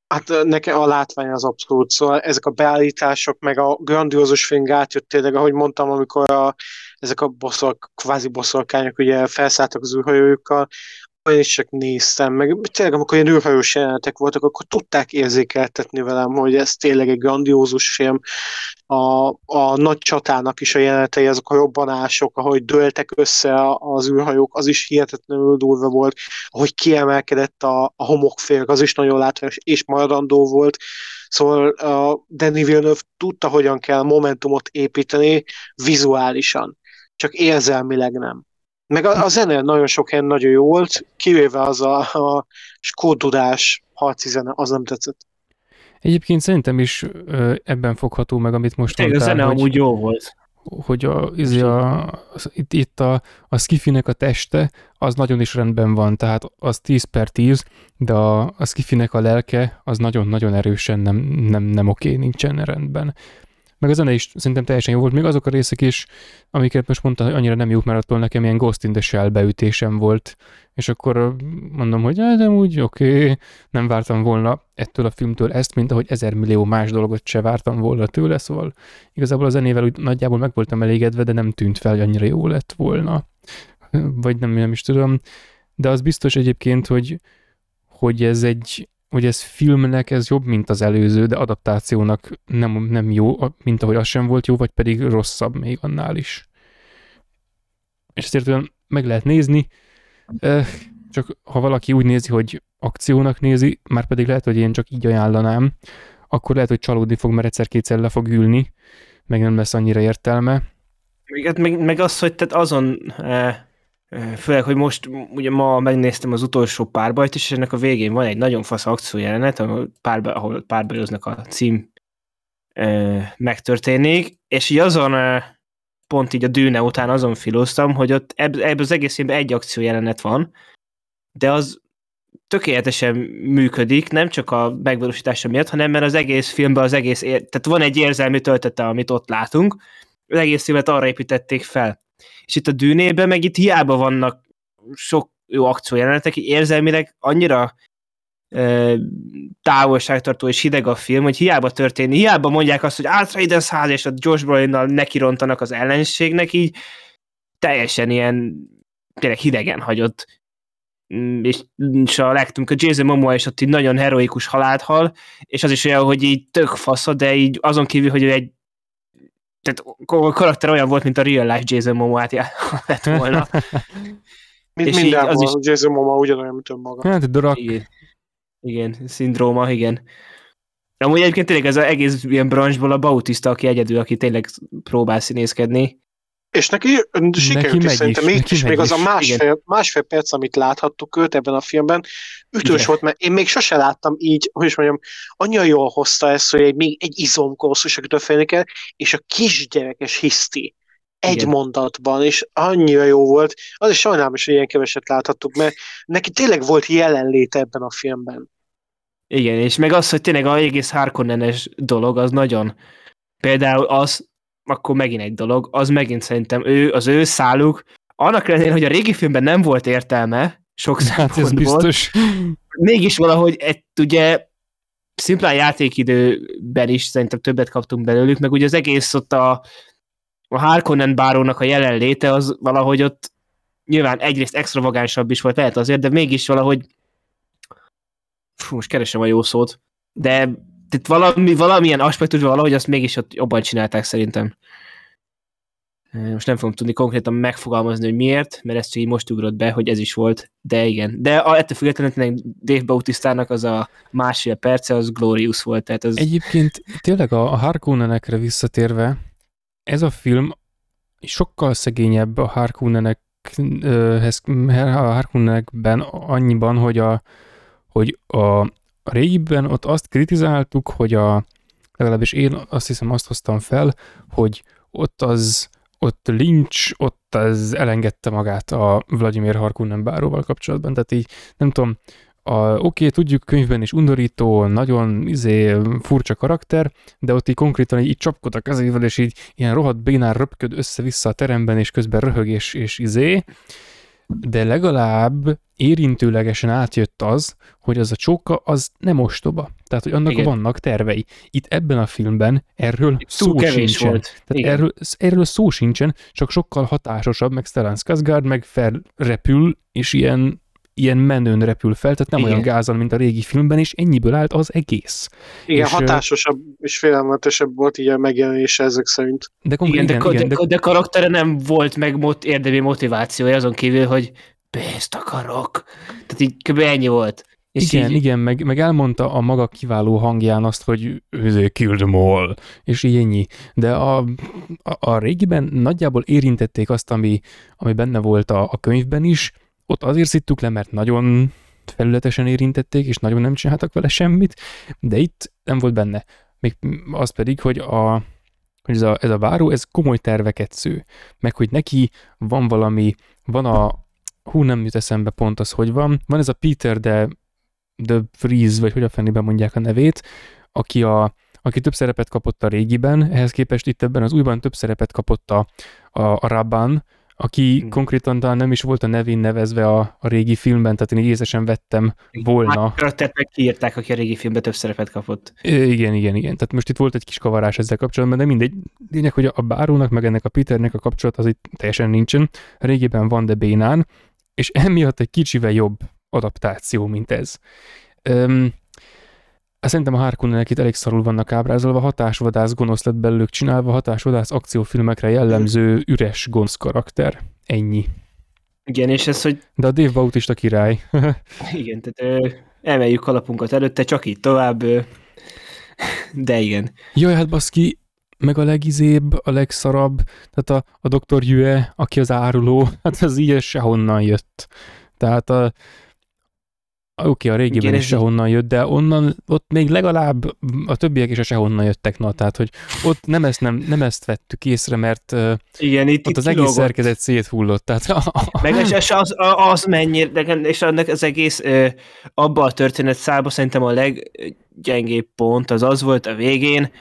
Hát ö, nekem a látvány az abszolút, szóval ezek a beállítások, meg a grandiózus film átjött tényleg, ahogy mondtam, amikor a, ezek a boszork, kvázi boszorkányok ugye felszálltak az űrhajójukkal, én is csak néztem, meg tényleg amikor ilyen űrhajós jelenetek voltak, akkor tudták érzékeltetni velem, hogy ez tényleg egy grandiózus film. A, a nagy csatának is a jelenetei, azok a robbanások, ahogy dőltek össze az űrhajók, az is hihetetlenül durva volt, ahogy kiemelkedett a, a homokférg, az is nagyon látványos és maradandó volt. Szóval a Danny Villeneuve tudta, hogyan kell momentumot építeni vizuálisan, csak érzelmileg nem. Meg a, a zene nagyon sok helyen nagyon jó volt, kivéve az a, a skódudás harci zene, az nem tetszett. Egyébként szerintem is ö, ebben fogható meg, amit most Tényleg a mondtál, zene hogy, amúgy jó volt. hogy a, izé a, az, itt, itt a, a skifinek a teste, az nagyon is rendben van, tehát az 10 per 10, de a, a skifinek a lelke, az nagyon-nagyon erősen nem, nem, nem oké, nincsen rendben. Meg a zene is szerintem teljesen jó volt, még azok a részek is, amiket most mondta, hogy annyira nem jók, mert attól nekem ilyen Ghost in the Shell beütésem volt, és akkor mondom, hogy hát, de úgy oké, okay. nem vártam volna ettől a filmtől ezt, mint ahogy ezer millió más dolgot se vártam volna tőle, szóval igazából a zenével úgy nagyjából meg voltam elégedve, de nem tűnt fel, hogy annyira jó lett volna. Vagy nem, nem is tudom. De az biztos egyébként, hogy, hogy ez egy, hogy ez filmnek ez jobb, mint az előző, de adaptációnak nem, nem jó, mint ahogy az sem volt jó, vagy pedig rosszabb még annál is. És ezért olyan meg lehet nézni, csak ha valaki úgy nézi, hogy akciónak nézi, már pedig lehet, hogy én csak így ajánlanám, akkor lehet, hogy csalódni fog, mert egyszer-kétszer le fog ülni, meg nem lesz annyira értelme. Meg, hát meg, meg az, hogy tehát azon, eh, főleg, hogy most ugye ma megnéztem az utolsó párbajt és ennek a végén van egy nagyon fasz akciójelenet, ahol, párba, ahol párbajoznak a cím eh, megtörténik, és így azon pont így a dűne után azon filóztam, hogy ott ebb, ebből az egész filmben egy akciójelenet van, de az tökéletesen működik, nem csak a megvalósítása miatt, hanem mert az egész filmben az egész, ér- tehát van egy érzelmi töltete, amit ott látunk, az egész filmet arra építették fel. És itt a dűnében meg itt hiába vannak sok jó akciójelenetek, érzelmileg annyira ö, távolságtartó és hideg a film, hogy hiába történik, hiába mondják azt, hogy Atreides ház és a Josh Brolinnal nekirontanak az ellenségnek, így teljesen ilyen tényleg hidegen hagyott. Mm, és, és a legtöbb, a Jason Momoa is ott így nagyon heroikus halált hal, és az is olyan, hogy így tök fasza, de így azon kívül, hogy ő egy tehát a karakter olyan volt, mint a real life Jason Momoa-t lett volna. Mint És mindenhol, az is- is... Jason Momoa ugyanolyan, mint önmaga. Hát, drak, Igen. Igen, szindróma, igen. Amúgy egyébként tényleg ez az egész ilyen branchból a Bautista, aki egyedül, aki tényleg próbál színészkedni. És neki sikerült megy is is, szerintem így neki is, még az a is. másfél, másfél perc, amit láthattuk őt ebben a filmben, ütős Igen. volt, mert én még sose láttam így, hogy is mondjam, annyira jól hozta ezt, hogy egy, még egy izomkorszus, akitől félni kell, és a kisgyerekes hiszti egy Igen. mondatban, és annyira jó volt. Az is sajnálom, hogy ilyen keveset láthattuk, mert neki tényleg volt jelenléte ebben a filmben. Igen, és meg az, hogy tényleg a egész Harkonnenes dolog, az nagyon... Például az, akkor megint egy dolog, az megint szerintem ő, az ő száluk, annak ellenére, hogy a régi filmben nem volt értelme, sok Hát ez biztos. mégis valahogy egy, ugye szimplán játékidőben is szerintem többet kaptunk belőlük, meg ugye az egész ott a, a Harkonnen bárónak a jelenléte az valahogy ott nyilván egyrészt extravagánsabb is volt, lehet azért, de mégis valahogy fú, most keresem a jó szót, de tehát valami, valamilyen aspektusban valahogy azt mégis ott jobban csinálták szerintem. Most nem fogom tudni konkrétan megfogalmazni, hogy miért, mert ez csak így most ugrott be, hogy ez is volt, de igen. De a, ettől függetlenül Dave Bautistának az a másfél perce, az glorious volt, tehát az... Egyébként tényleg a, a Harkonnenekre visszatérve, ez a film sokkal szegényebb a Harkonnenekhez, a Harkonnenekben annyiban, hogy a, hogy a, a régiben ott azt kritizáltuk, hogy a, legalábbis én azt hiszem azt hoztam fel, hogy ott az ott Lynch, ott az elengedte magát a Vladimir Harkonnen báróval kapcsolatban, tehát így nem tudom, a, oké, tudjuk könyvben is undorító, nagyon izé, furcsa karakter, de ott így konkrétan így, így csapkod a kezével, és így ilyen rohadt bénán röpköd össze-vissza a teremben, és közben röhög és, és izé, de legalább érintőlegesen átjött az, hogy az a csóka az nem ostoba. Tehát, hogy annak Igen. Vannak tervei. Itt ebben a filmben erről Túl szó sincsen. volt. Tehát Igen. erről, erről szó sincsen, csak sokkal hatásosabb, meg Stellan Skarsgård meg felrepül, és ilyen, ilyen menőn repül fel, tehát nem Igen. olyan gázal, mint a régi filmben, és ennyiból állt az egész. Igen, És, hatásosabb és félelmetesebb volt így a megjelenése ezek szerint. De Igen, konkrétan, de, igen, igen, de, de, de karaktere nem volt meg mot, érdemi motivációja, azon kívül, hogy pénzt akarok. Tehát így kb. ennyi volt. És igen, így, igen, meg, meg elmondta a maga kiváló hangján azt, hogy they killed them all, és így ennyi. De a, a, a régiben nagyjából érintették azt, ami, ami benne volt a, a könyvben is, ott azért szittuk le, mert nagyon felületesen érintették, és nagyon nem csináltak vele semmit, de itt nem volt benne. Még az pedig, hogy a, hogy ez a, ez a báró, ez komoly terveket sző. Meg, hogy neki van valami, van a, hú, nem jut eszembe pont az, hogy van, van ez a Peter de The Freeze, vagy hogy a fennében mondják a nevét, aki, a, aki több szerepet kapott a régiben, ehhez képest itt ebben az újban több szerepet kapott a, a, a Rabban, aki Hmm. konkrétan talán nem is volt a nevén nevezve a, a régi filmben, tehát én észesen vettem volna. Meg kiírták, aki a régi filmben több szerepet kapott. Igen, igen, igen. Tehát most itt volt egy kis kavarás ezzel kapcsolatban, de mindegy. Lényeg, hogy a bárónak, meg ennek a Peternek a kapcsolat az itt teljesen nincsen. Régiben van, de bénán, és emiatt egy kicsivel jobb adaptáció, mint ez. Öm, Szerintem a Harkonnenek itt elég szarul vannak ábrázolva, hatásvadász gonosz lett belőlük csinálva, hatásvadász akciófilmekre jellemző üres gonosz karakter. Ennyi. Igen, és ez, hogy De a Dave Bautista király. igen, tehát ö, emeljük kalapunkat előtte, csak így tovább, ö, de igen. Jaj, hát baszki, meg a legizébb, a legszarabb, tehát a, a Dr. Jue, aki az áruló, hát az így sehonnan jött. Tehát a, oké, a régiben Igen, is sehonnan jött, de onnan, ott még legalább a többiek is a sehonnan jöttek, na, tehát, hogy ott nem ezt, nem, nem ezt vettük észre, mert Igen, itt, ott itt az egész kilógott. szerkezet széthullott, tehát Meg és, az, az mennyire, és annak az egész abba a történet szába szerintem a leggyengébb pont az az volt a végén,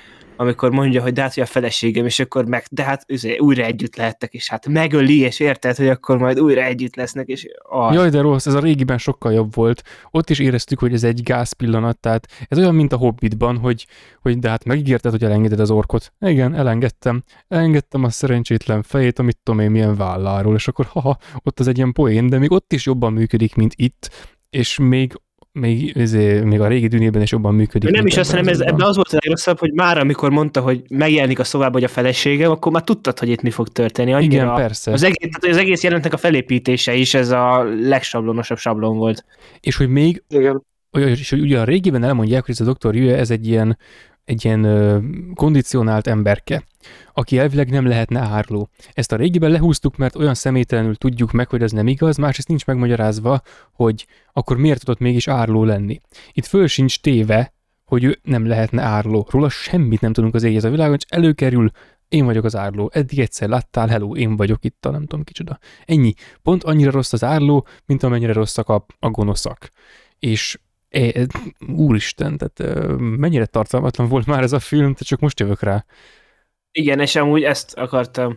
amikor mondja, hogy de hát, hogy a feleségem, és akkor meg, de hát üzé, újra együtt lehettek, és hát megöli, és érted, hogy akkor majd újra együtt lesznek, és az. Jaj, de rossz, ez a régiben sokkal jobb volt. Ott is éreztük, hogy ez egy gázpillanat, tehát ez olyan, mint a Hobbitban, hogy, hogy de hát megígérted, hogy elengeded az orkot. Igen, elengedtem. Elengedtem a szerencsétlen fejét, amit tudom én milyen válláról, és akkor haha, ott az egy ilyen poén, de még ott is jobban működik, mint itt, és még még, ezért, még a régi dűnében is jobban működik. nem is azt, hanem ez, az ebben az volt a legrosszabb, hogy már amikor mondta, hogy megjelenik a szobában, hogy a feleségem, akkor már tudtad, hogy itt mi fog történni. Annyira Igen, persze. Az egész, az egész jelentnek a felépítése is ez a legsablonosabb sablon volt. És hogy még Igen. olyan, és hogy ugye a régiben elmondják, hogy ez a Dr. Jue, ez egy ilyen egy ilyen ö, kondicionált emberke, aki elvileg nem lehetne árló. Ezt a régiben lehúztuk, mert olyan személytelenül tudjuk meg, hogy ez nem igaz, másrészt nincs megmagyarázva, hogy akkor miért tudott mégis árló lenni. Itt föl sincs téve, hogy ő nem lehetne árló. Róla semmit nem tudunk az éjjel a világon, és előkerül, én vagyok az árló. Eddig egyszer láttál, hello, én vagyok itt, a nem tudom kicsoda. Ennyi. Pont annyira rossz az árló, mint amennyire rosszak a, a gonoszak. És é, úristen, tehát mennyire tartalmatlan volt már ez a film, tehát csak most jövök rá. Igen, és amúgy ezt akartam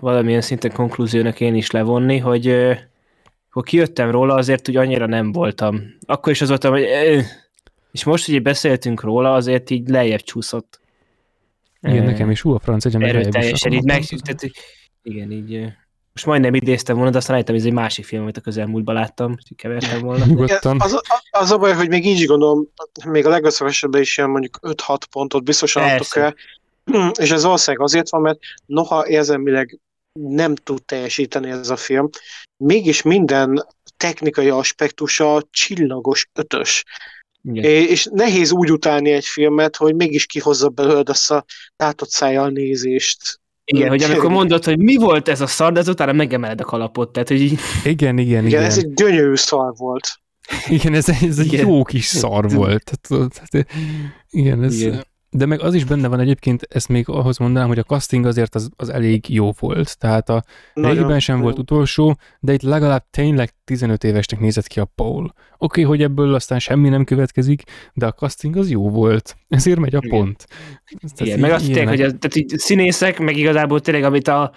valamilyen szinten konklúziónak én is levonni, hogy akkor kijöttem róla, azért úgy annyira nem voltam. Akkor is az voltam, hogy és most, hogy beszéltünk róla, azért így lejjebb csúszott. Igen, nekem is, hú, a franc egyen Erőteljesen, így meg, tehát, igen, így most majdnem idéztem volna, de aztán rájöttem, hogy ez egy másik film, amit a közelmúltban láttam, és kevertem volna. Nyugodtan. Az, az a baj, hogy még így gondolom, még a legrosszabb esetben is ilyen mondjuk 5-6 pontot biztosan adtok el, és ez valószínűleg azért van, mert noha érzelmileg nem tud teljesíteni ez a film, mégis minden technikai aspektusa csillagos ötös. Igen. És nehéz úgy utálni egy filmet, hogy mégis kihozza belőled azt a tátott szájjal nézést. Igen, hogy amikor mondod, hogy mi volt ez a szar, de utána megemeled a kalapot. Tehát, hogy így... Igen, igen, igen. Igen, ez egy gyönyörű szar volt. Igen, ez, ez egy igen. jó kis szar volt. Tehát, tehát, igen, ez... Igen. De meg az is benne van egyébként, ezt még ahhoz mondanám, hogy a casting azért az, az elég jó volt. Tehát a régiben sem volt utolsó, de itt legalább tényleg 15 évesnek nézett ki a Paul. Oké, okay, hogy ebből aztán semmi nem következik, de a casting az jó volt. Ezért megy a Igen. pont. Ezt Igen, meg azt tényleg, hogy a, tehát így színészek, meg igazából tényleg, amit a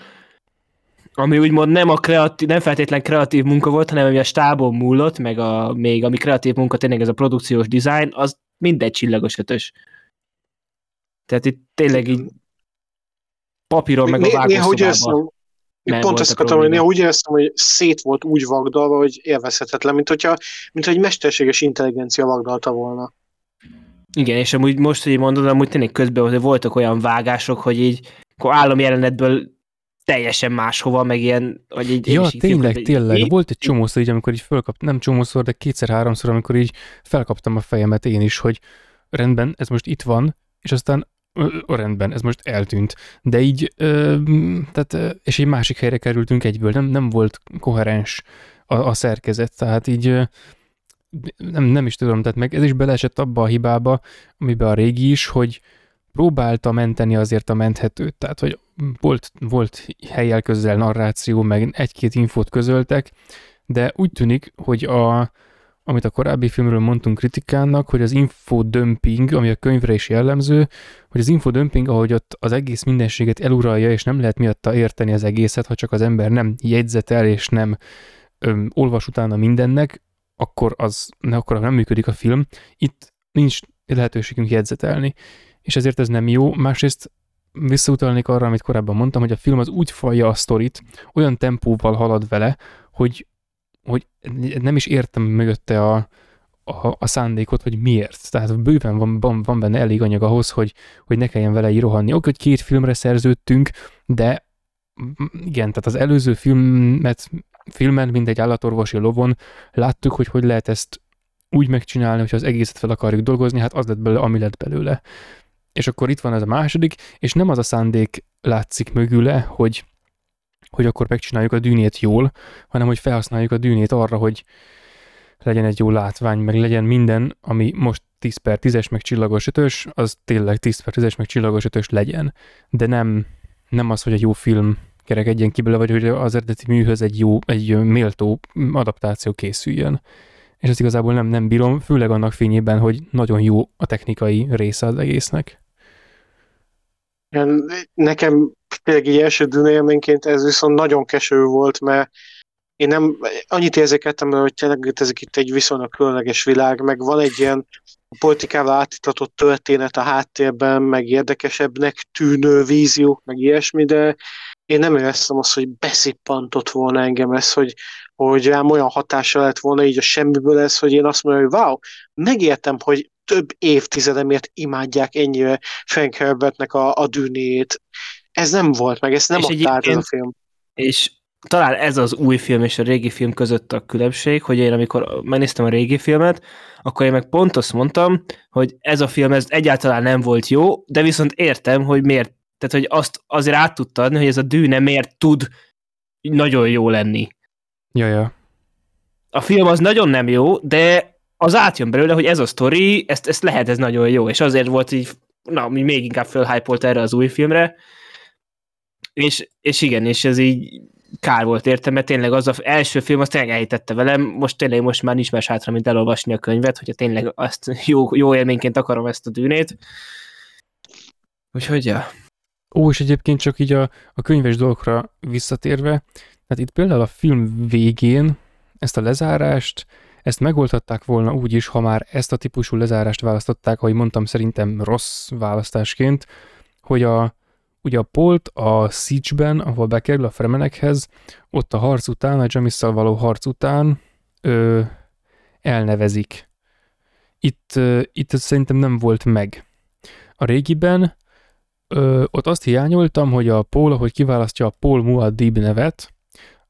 ami úgymond nem, a kreatív, nem feltétlen kreatív munka volt, hanem ami a stábon múlott, meg a, még ami kreatív munka tényleg ez a produkciós design, az mindegy csillagos ötös. Tehát itt tényleg így papíron meg a vágószobában. Pont ezt akartam, hogy néha úgy éreztem, hogy szét volt úgy vagdalva, hogy élvezhetetlen, mint hogyha, mint hogy mesterséges intelligencia vagdalta volna. Igen, és amúgy most, hogy mondod, amúgy tényleg közben hogy voltak olyan vágások, hogy így akkor állom jelenetből teljesen máshova, meg ilyen, vagy így... Ja, tényleg, film, tényleg. Így, Volt egy csomószor, így, amikor így fölkaptam, nem csomószor, de kétszer-háromszor, amikor így felkaptam a fejemet én is, hogy rendben, ez most itt van, és aztán rendben, ez most eltűnt. De így, ö, tehát, és egy másik helyre kerültünk egyből, nem, nem volt koherens a, a szerkezet, tehát így nem, nem is tudom, tehát meg ez is beleesett abba a hibába, amiben a régi is, hogy próbálta menteni azért a menthetőt, tehát hogy volt, volt helyel közel narráció, meg egy-két infót közöltek, de úgy tűnik, hogy a, amit a korábbi filmről mondtunk kritikának, hogy az infodömping, ami a könyvre is jellemző, hogy az infodömping, ahogy ott az egész mindenséget eluralja, és nem lehet miatta érteni az egészet, ha csak az ember nem jegyzetel, és nem öm, olvas utána mindennek, akkor az akkor nem működik a film. Itt nincs lehetőségünk jegyzetelni, és ezért ez nem jó. Másrészt visszautalnék arra, amit korábban mondtam, hogy a film az úgy falja a sztorit, olyan tempóval halad vele, hogy hogy nem is értem mögötte a, a, a szándékot, hogy miért. Tehát bőven van, van, van benne elég anyag ahhoz, hogy, hogy ne kelljen vele írohanni. Oké, hogy két filmre szerződtünk, de igen, tehát az előző filmet, filmen, mint egy állatorvosi lovon láttuk, hogy hogy lehet ezt úgy megcsinálni, hogy az egészet fel akarjuk dolgozni, hát az lett belőle, ami lett belőle. És akkor itt van ez a második, és nem az a szándék látszik mögüle, hogy hogy akkor megcsináljuk a dűnét jól, hanem hogy felhasználjuk a dűnét arra, hogy legyen egy jó látvány, meg legyen minden, ami most 10 per 10-es, meg csillagos ötös, az tényleg 10 per 10-es, meg csillagos ötös legyen. De nem, nem az, hogy egy jó film kerekedjen ki bele, vagy hogy az eredeti műhöz egy jó, egy méltó adaptáció készüljön. És ezt igazából nem, nem bírom, főleg annak fényében, hogy nagyon jó a technikai része az egésznek. Nekem tényleg így első dűnélményként ez viszont nagyon keső volt, mert én nem, annyit érzékeltem, hogy tényleg ezek itt egy viszonylag különleges világ, meg van egy ilyen politikával átitatott történet a háttérben, meg érdekesebbnek tűnő víziók, meg ilyesmi, de én nem éreztem azt, hogy beszippantott volna engem ez, hogy, hogy rám olyan hatása lett volna így a semmiből ez, hogy én azt mondom, hogy wow, megértem, hogy több évtizedemért imádják ennyire Frank Herbertnek a, a dűnét. Ez nem volt meg, ezt nem adta át ez a film. És talán ez az új film és a régi film között a különbség, hogy én amikor megnéztem a régi filmet, akkor én meg pont azt mondtam, hogy ez a film ez egyáltalán nem volt jó, de viszont értem, hogy miért, tehát hogy azt azért át tudta adni, hogy ez a dűne miért tud nagyon jó lenni. Ja, ja. A film az nagyon nem jó, de az átjön belőle, hogy ez a sztori, ezt, ezt lehet, ez nagyon jó, és azért volt így, na, mi még inkább fölhypolt erre az új filmre, és, és igen, és ez így kár volt értem, mert tényleg az az első film, azt tényleg elhitette velem, most tényleg most már nincs más hátra, mint elolvasni a könyvet, hogyha tényleg azt jó, jó élményként akarom ezt a dűnét. Úgyhogy, ja. Ó, és egyébként csak így a, a könyves dolgokra visszatérve, tehát itt például a film végén ezt a lezárást, ezt megoldhatták volna úgy is, ha már ezt a típusú lezárást választották, ahogy mondtam, szerintem rossz választásként, hogy a, ugye a Polt a Siege-ben, ahol bekerül a Fremenekhez, ott a harc után, a Jamisszal való harc után ö, elnevezik. Itt, ö, itt ez szerintem nem volt meg. A régiben ö, ott azt hiányoltam, hogy a Paul, ahogy kiválasztja a Paul Muad'Dib nevet,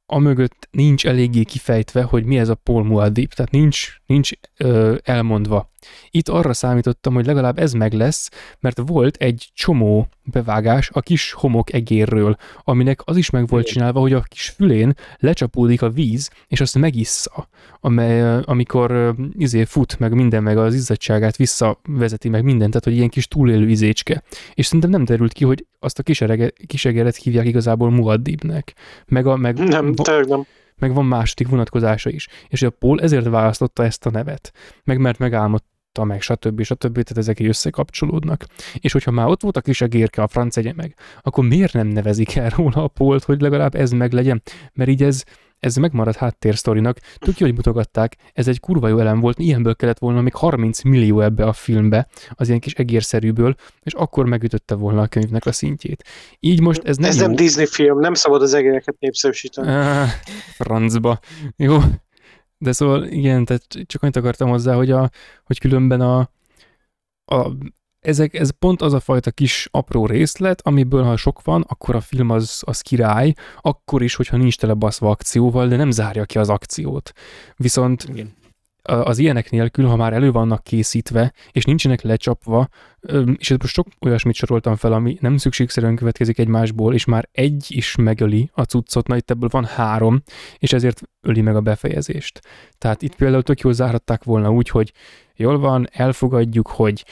amögött nincs eléggé kifejtve, hogy mi ez a Paul Muad'Dib, tehát nincs, nincs ö, elmondva. Itt arra számítottam, hogy legalább ez meg lesz, mert volt egy csomó bevágás a kis homok egérről, aminek az is meg volt csinálva, hogy a kis fülén lecsapódik a víz, és azt megissza, amely, amikor izé fut, meg minden, meg az izzadságát visszavezeti, meg mindent, tehát hogy ilyen kis túlélő izécske. És szerintem nem derült ki, hogy azt a kisegeret hívják igazából Muaddibnek. Meg a, meg, Nem, tényleg nem. meg van második vonatkozása is. És a Paul ezért választotta ezt a nevet. Meg mert megálmodta meg, stb. stb. Tehát ezek így összekapcsolódnak. És hogyha már ott volt a kis egérke, a franc egye meg, akkor miért nem nevezik el róla a Polt, hogy legalább ez meg legyen? Mert így ez, ez megmarad háttérsztorinak. Tök jó, hogy mutogatták, ez egy kurva jó elem volt, ilyenből kellett volna még 30 millió ebbe a filmbe, az ilyen kis egérszerűből, és akkor megütötte volna a könyvnek a szintjét. Így most ez nem Ez jó. nem Disney film, nem szabad az egereket népszerűsíteni. Ah, francba. Jó. De szóval igen, tehát csak annyit akartam hozzá, hogy, a, hogy különben a, a ezek, ez pont az a fajta kis apró részlet, amiből ha sok van, akkor a film az, az király, akkor is, hogyha nincs tele baszva akcióval, de nem zárja ki az akciót. Viszont Igen. Az ilyenek nélkül, ha már elő vannak készítve, és nincsenek lecsapva, és most sok olyasmit soroltam fel, ami nem szükségszerűen következik egymásból, és már egy is megöli a cuccot, na itt ebből van három, és ezért öli meg a befejezést. Tehát itt például tök jól zárhatták volna úgy, hogy jól van, elfogadjuk, hogy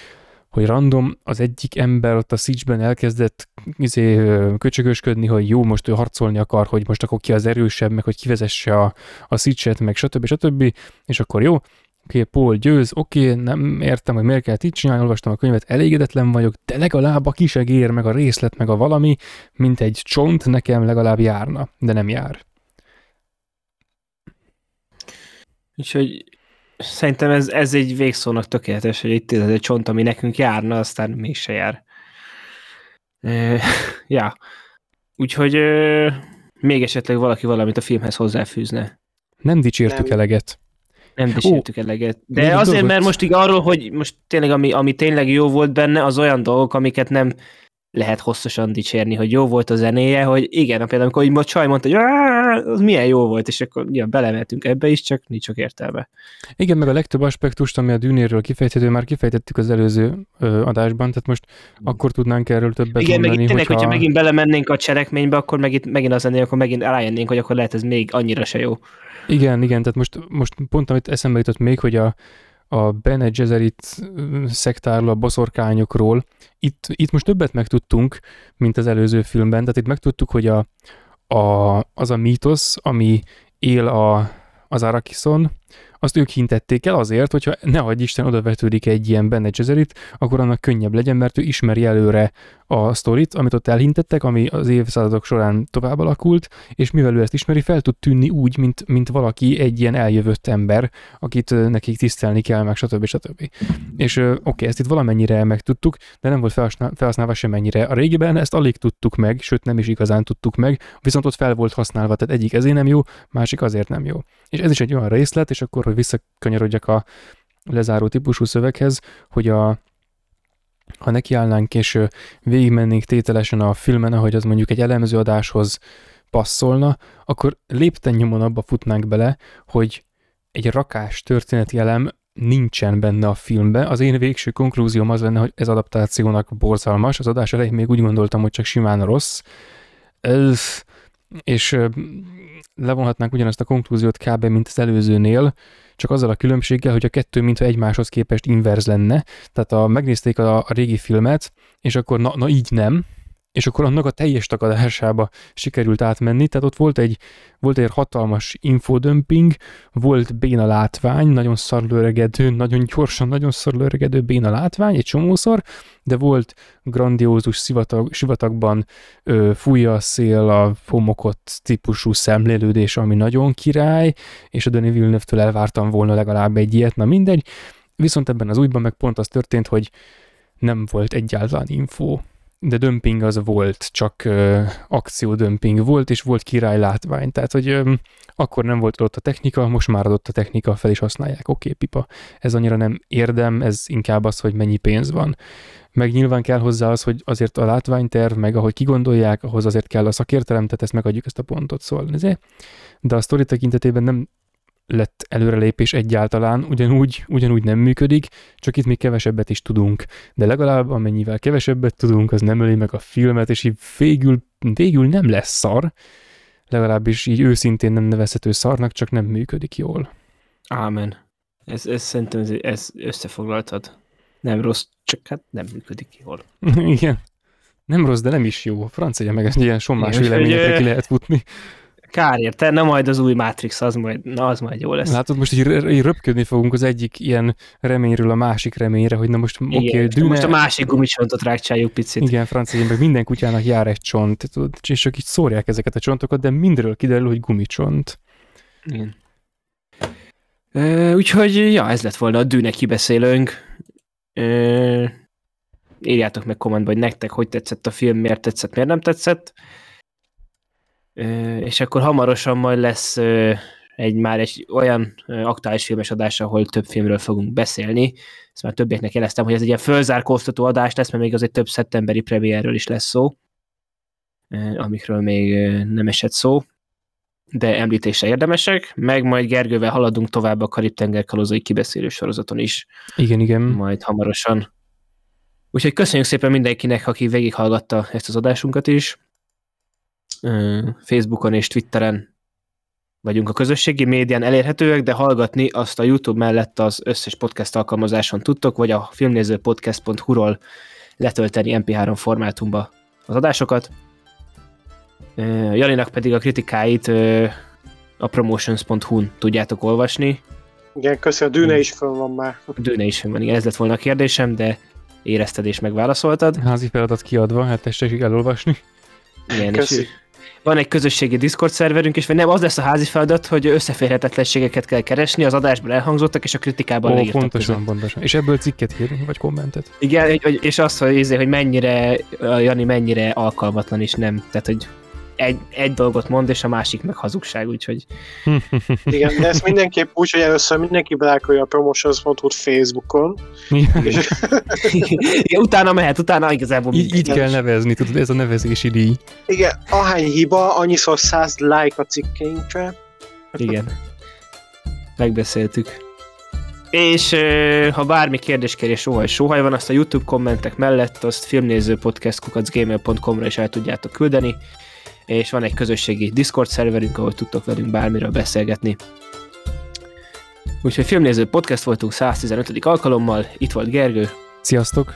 hogy random az egyik ember ott a Siege-ben elkezdett izé, köcsögösködni, hogy jó, most ő harcolni akar, hogy most akkor ki az erősebb, meg hogy kivezesse a, a Siege-et, meg stb. stb. És akkor jó, oké, Paul győz, oké, nem értem, hogy miért kell így csinálni, olvastam a könyvet, elégedetlen vagyok, de legalább a kisegér, meg a részlet, meg a valami, mint egy csont nekem legalább járna, de nem jár. Úgyhogy szerintem ez, ez egy végszónak tökéletes, hogy itt ez egy csont, ami nekünk járna, aztán mégse jár. Ja. Úgyhogy még esetleg valaki valamit a filmhez hozzáfűzne. Nem dicsértük Nem. eleget. Nem dicsértük eleget. még De azért, dolgot- mert most így arról, hogy most tényleg ami, ami tényleg jó volt benne, az olyan dolgok, amiket nem lehet hosszasan dicsérni, hogy jó volt a zenéje, hogy igen, például amikor így most Csaj mondta, hogy "Áá, az milyen jó volt, és akkor ja, belemeltünk ebbe is, csak nincs sok értelme. Igen, meg a legtöbb aspektust, ami a dűnéről kifejthető, már kifejtettük az előző ö, adásban, tehát most akkor tudnánk erről többet Igen, meg mondani, itt tényleg, hogyha... hogyha megint belemennénk a cselekménybe, akkor megint, megint az lennél, akkor megint rájönnénk, hogy akkor lehet ez még annyira se jó. Igen, igen, tehát most, most pont amit eszembe jutott még, hogy a, a Bene Gesserit ö, szektárról, a boszorkányokról, itt, itt most többet megtudtunk, mint az előző filmben, tehát itt megtudtuk, hogy a, a, az a mítosz, ami él a, az Arakiszon, azt ők hintették el azért, hogyha ne adj Isten oda vetődik egy ilyen Bene Gesserit, akkor annak könnyebb legyen, mert ő ismeri előre a sztorit, amit ott elhintettek, ami az évszázadok során tovább alakult, és mivel ő ezt ismeri, fel tud tűnni úgy, mint, mint valaki egy ilyen eljövött ember, akit nekik tisztelni kell, meg stb. stb. És oké, ezt itt valamennyire megtudtuk, de nem volt felhasznál- felhasználva semennyire. A régiben ezt alig tudtuk meg, sőt nem is igazán tudtuk meg, viszont ott fel volt használva, tehát egyik ezért nem jó, másik azért nem jó. És ez is egy olyan részlet, és akkor, hogy visszakanyarodjak a lezáró típusú szöveghez, hogy a, ha nekiállnánk és végigmennénk tételesen a filmen, ahogy az mondjuk egy elemző adáshoz passzolna, akkor lépten nyomon abba futnánk bele, hogy egy rakás történeti elem nincsen benne a filmbe. Az én végső konklúzióm az lenne, hogy ez adaptációnak borzalmas. Az adás elején még úgy gondoltam, hogy csak simán rossz. Ez, és levonhatnánk ugyanazt a konklúziót kb. mint az előzőnél, csak azzal a különbséggel, hogy a kettő mintha egymáshoz képest inverz lenne. Tehát a, megnézték a, a régi filmet, és akkor na, na így nem, és akkor annak a teljes takadásába sikerült átmenni, tehát ott volt egy, volt egy hatalmas infodömping, volt béna látvány, nagyon szarlőregedő, nagyon gyorsan, nagyon szarlőregedő béna látvány, egy csomószor, de volt grandiózus sivatag, sivatagban ö, fújja a szél a homokot típusú szemlélődés, ami nagyon király, és a Denis Villeneuve-től elvártam volna legalább egy ilyet, na mindegy, viszont ebben az újban meg pont az történt, hogy nem volt egyáltalán info de dömping az volt, csak uh, akciódömping volt, és volt király látvány, tehát hogy um, akkor nem volt ott a technika, most már adott a technika, fel is használják, oké, okay, pipa. Ez annyira nem érdem, ez inkább az, hogy mennyi pénz van. Meg nyilván kell hozzá az, hogy azért a látványterv, meg ahogy kigondolják, ahhoz azért kell a szakértelem, tehát ezt megadjuk ezt a pontot, szóval ezért. De a sztori tekintetében nem lett előrelépés egyáltalán, ugyanúgy, ugyanúgy nem működik, csak itt még kevesebbet is tudunk. De legalább amennyivel kevesebbet tudunk, az nem öli meg a filmet, és így végül, végül nem lesz szar, legalábbis így őszintén nem nevezhető szarnak, csak nem működik jól. Ámen. Ez, ez szerintem ez, ez összefoglaltad. Nem rossz, csak hát nem működik jól. Igen. Nem rossz, de nem is jó. Francia meg egy ilyen sommás véleményekre ki lehet futni. Kár érte, na majd az új Matrix, az majd, na az majd jó lesz. Látod, most így, így röpködni fogunk az egyik ilyen reményről a másik reményre, hogy na most oké, okay, dűne... Most a másik gumicsontot rákcsáljuk picit. Igen, francia, meg minden kutyának jár egy csont, tudod, és csak így szórják ezeket a csontokat, de mindről kiderül, hogy gumicsont. Igen. úgyhogy, ja, ez lett volna a dűne kibeszélőnk. írjátok meg kommentbe, hogy nektek hogy tetszett a film, miért tetszett, miért nem tetszett és akkor hamarosan majd lesz egy már egy olyan aktuális filmes adás, ahol több filmről fogunk beszélni. Ezt már többieknek jeleztem, hogy ez egy ilyen fölzárkóztató adás lesz, mert még azért több szeptemberi premierről is lesz szó, amikről még nem esett szó, de említésre érdemesek, meg majd Gergővel haladunk tovább a Karib-tenger kalózai kibeszélő sorozaton is. Igen, igen. Majd hamarosan. Úgyhogy köszönjük szépen mindenkinek, aki végighallgatta ezt az adásunkat is. Facebookon és Twitteren vagyunk a közösségi médián elérhetőek, de hallgatni azt a YouTube mellett az összes podcast alkalmazáson tudtok, vagy a filmnézőpodcast.hu-ról letölteni MP3 formátumba az adásokat. Janinak pedig a kritikáit a promotions.hu-n tudjátok olvasni. Igen, köszi, a Dűne is fönn van már. A Dűne is fönn van, igen, ez lett volna a kérdésem, de érezted és megválaszoltad. Házi feladat kiadva, hát tessék elolvasni. Igen, Köszi. és van egy közösségi Discord szerverünk, és vagy nem, az lesz a házi feladat, hogy összeférhetetlenségeket kell keresni, az adásban elhangzottak, és a kritikában Ó, leírtak. Pontosan, között. pontosan. És ebből cikket írni, vagy kommentet. Igen, és azt, hogy, izé, hogy mennyire, Jani mennyire alkalmatlan is nem. Tehát, hogy egy, egy dolgot mond, és a másik meg hazugság, úgyhogy... Igen, de ezt mindenképp úgy, hogy először mindenki belákolja a promotions.hu Facebookon. és... Igen, utána mehet, utána igazából... Így, így kell nevezni, tudod, ez a nevezési díj. Igen, ahány hiba, annyiszor száz like a cikkeinkre. Igen. Megbeszéltük. És ha bármi kérdéskérés, sóhaj, sóhaj van, azt a YouTube kommentek mellett azt filmnézőpodcast.gmail.com-ra is el tudjátok küldeni és van egy közösségi Discord szerverünk, ahol tudtok velünk bármiről beszélgetni. Úgyhogy filmnéző podcast voltunk 115. alkalommal, itt volt Gergő. Sziasztok!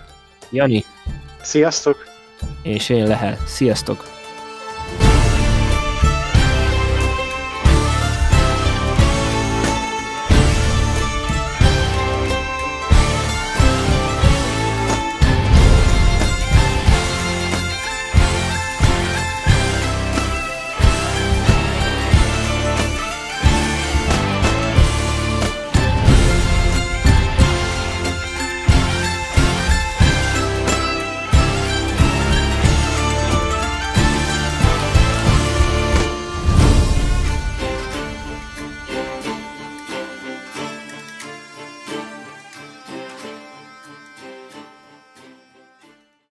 Jani. Sziasztok! És én Lehel. Sziasztok!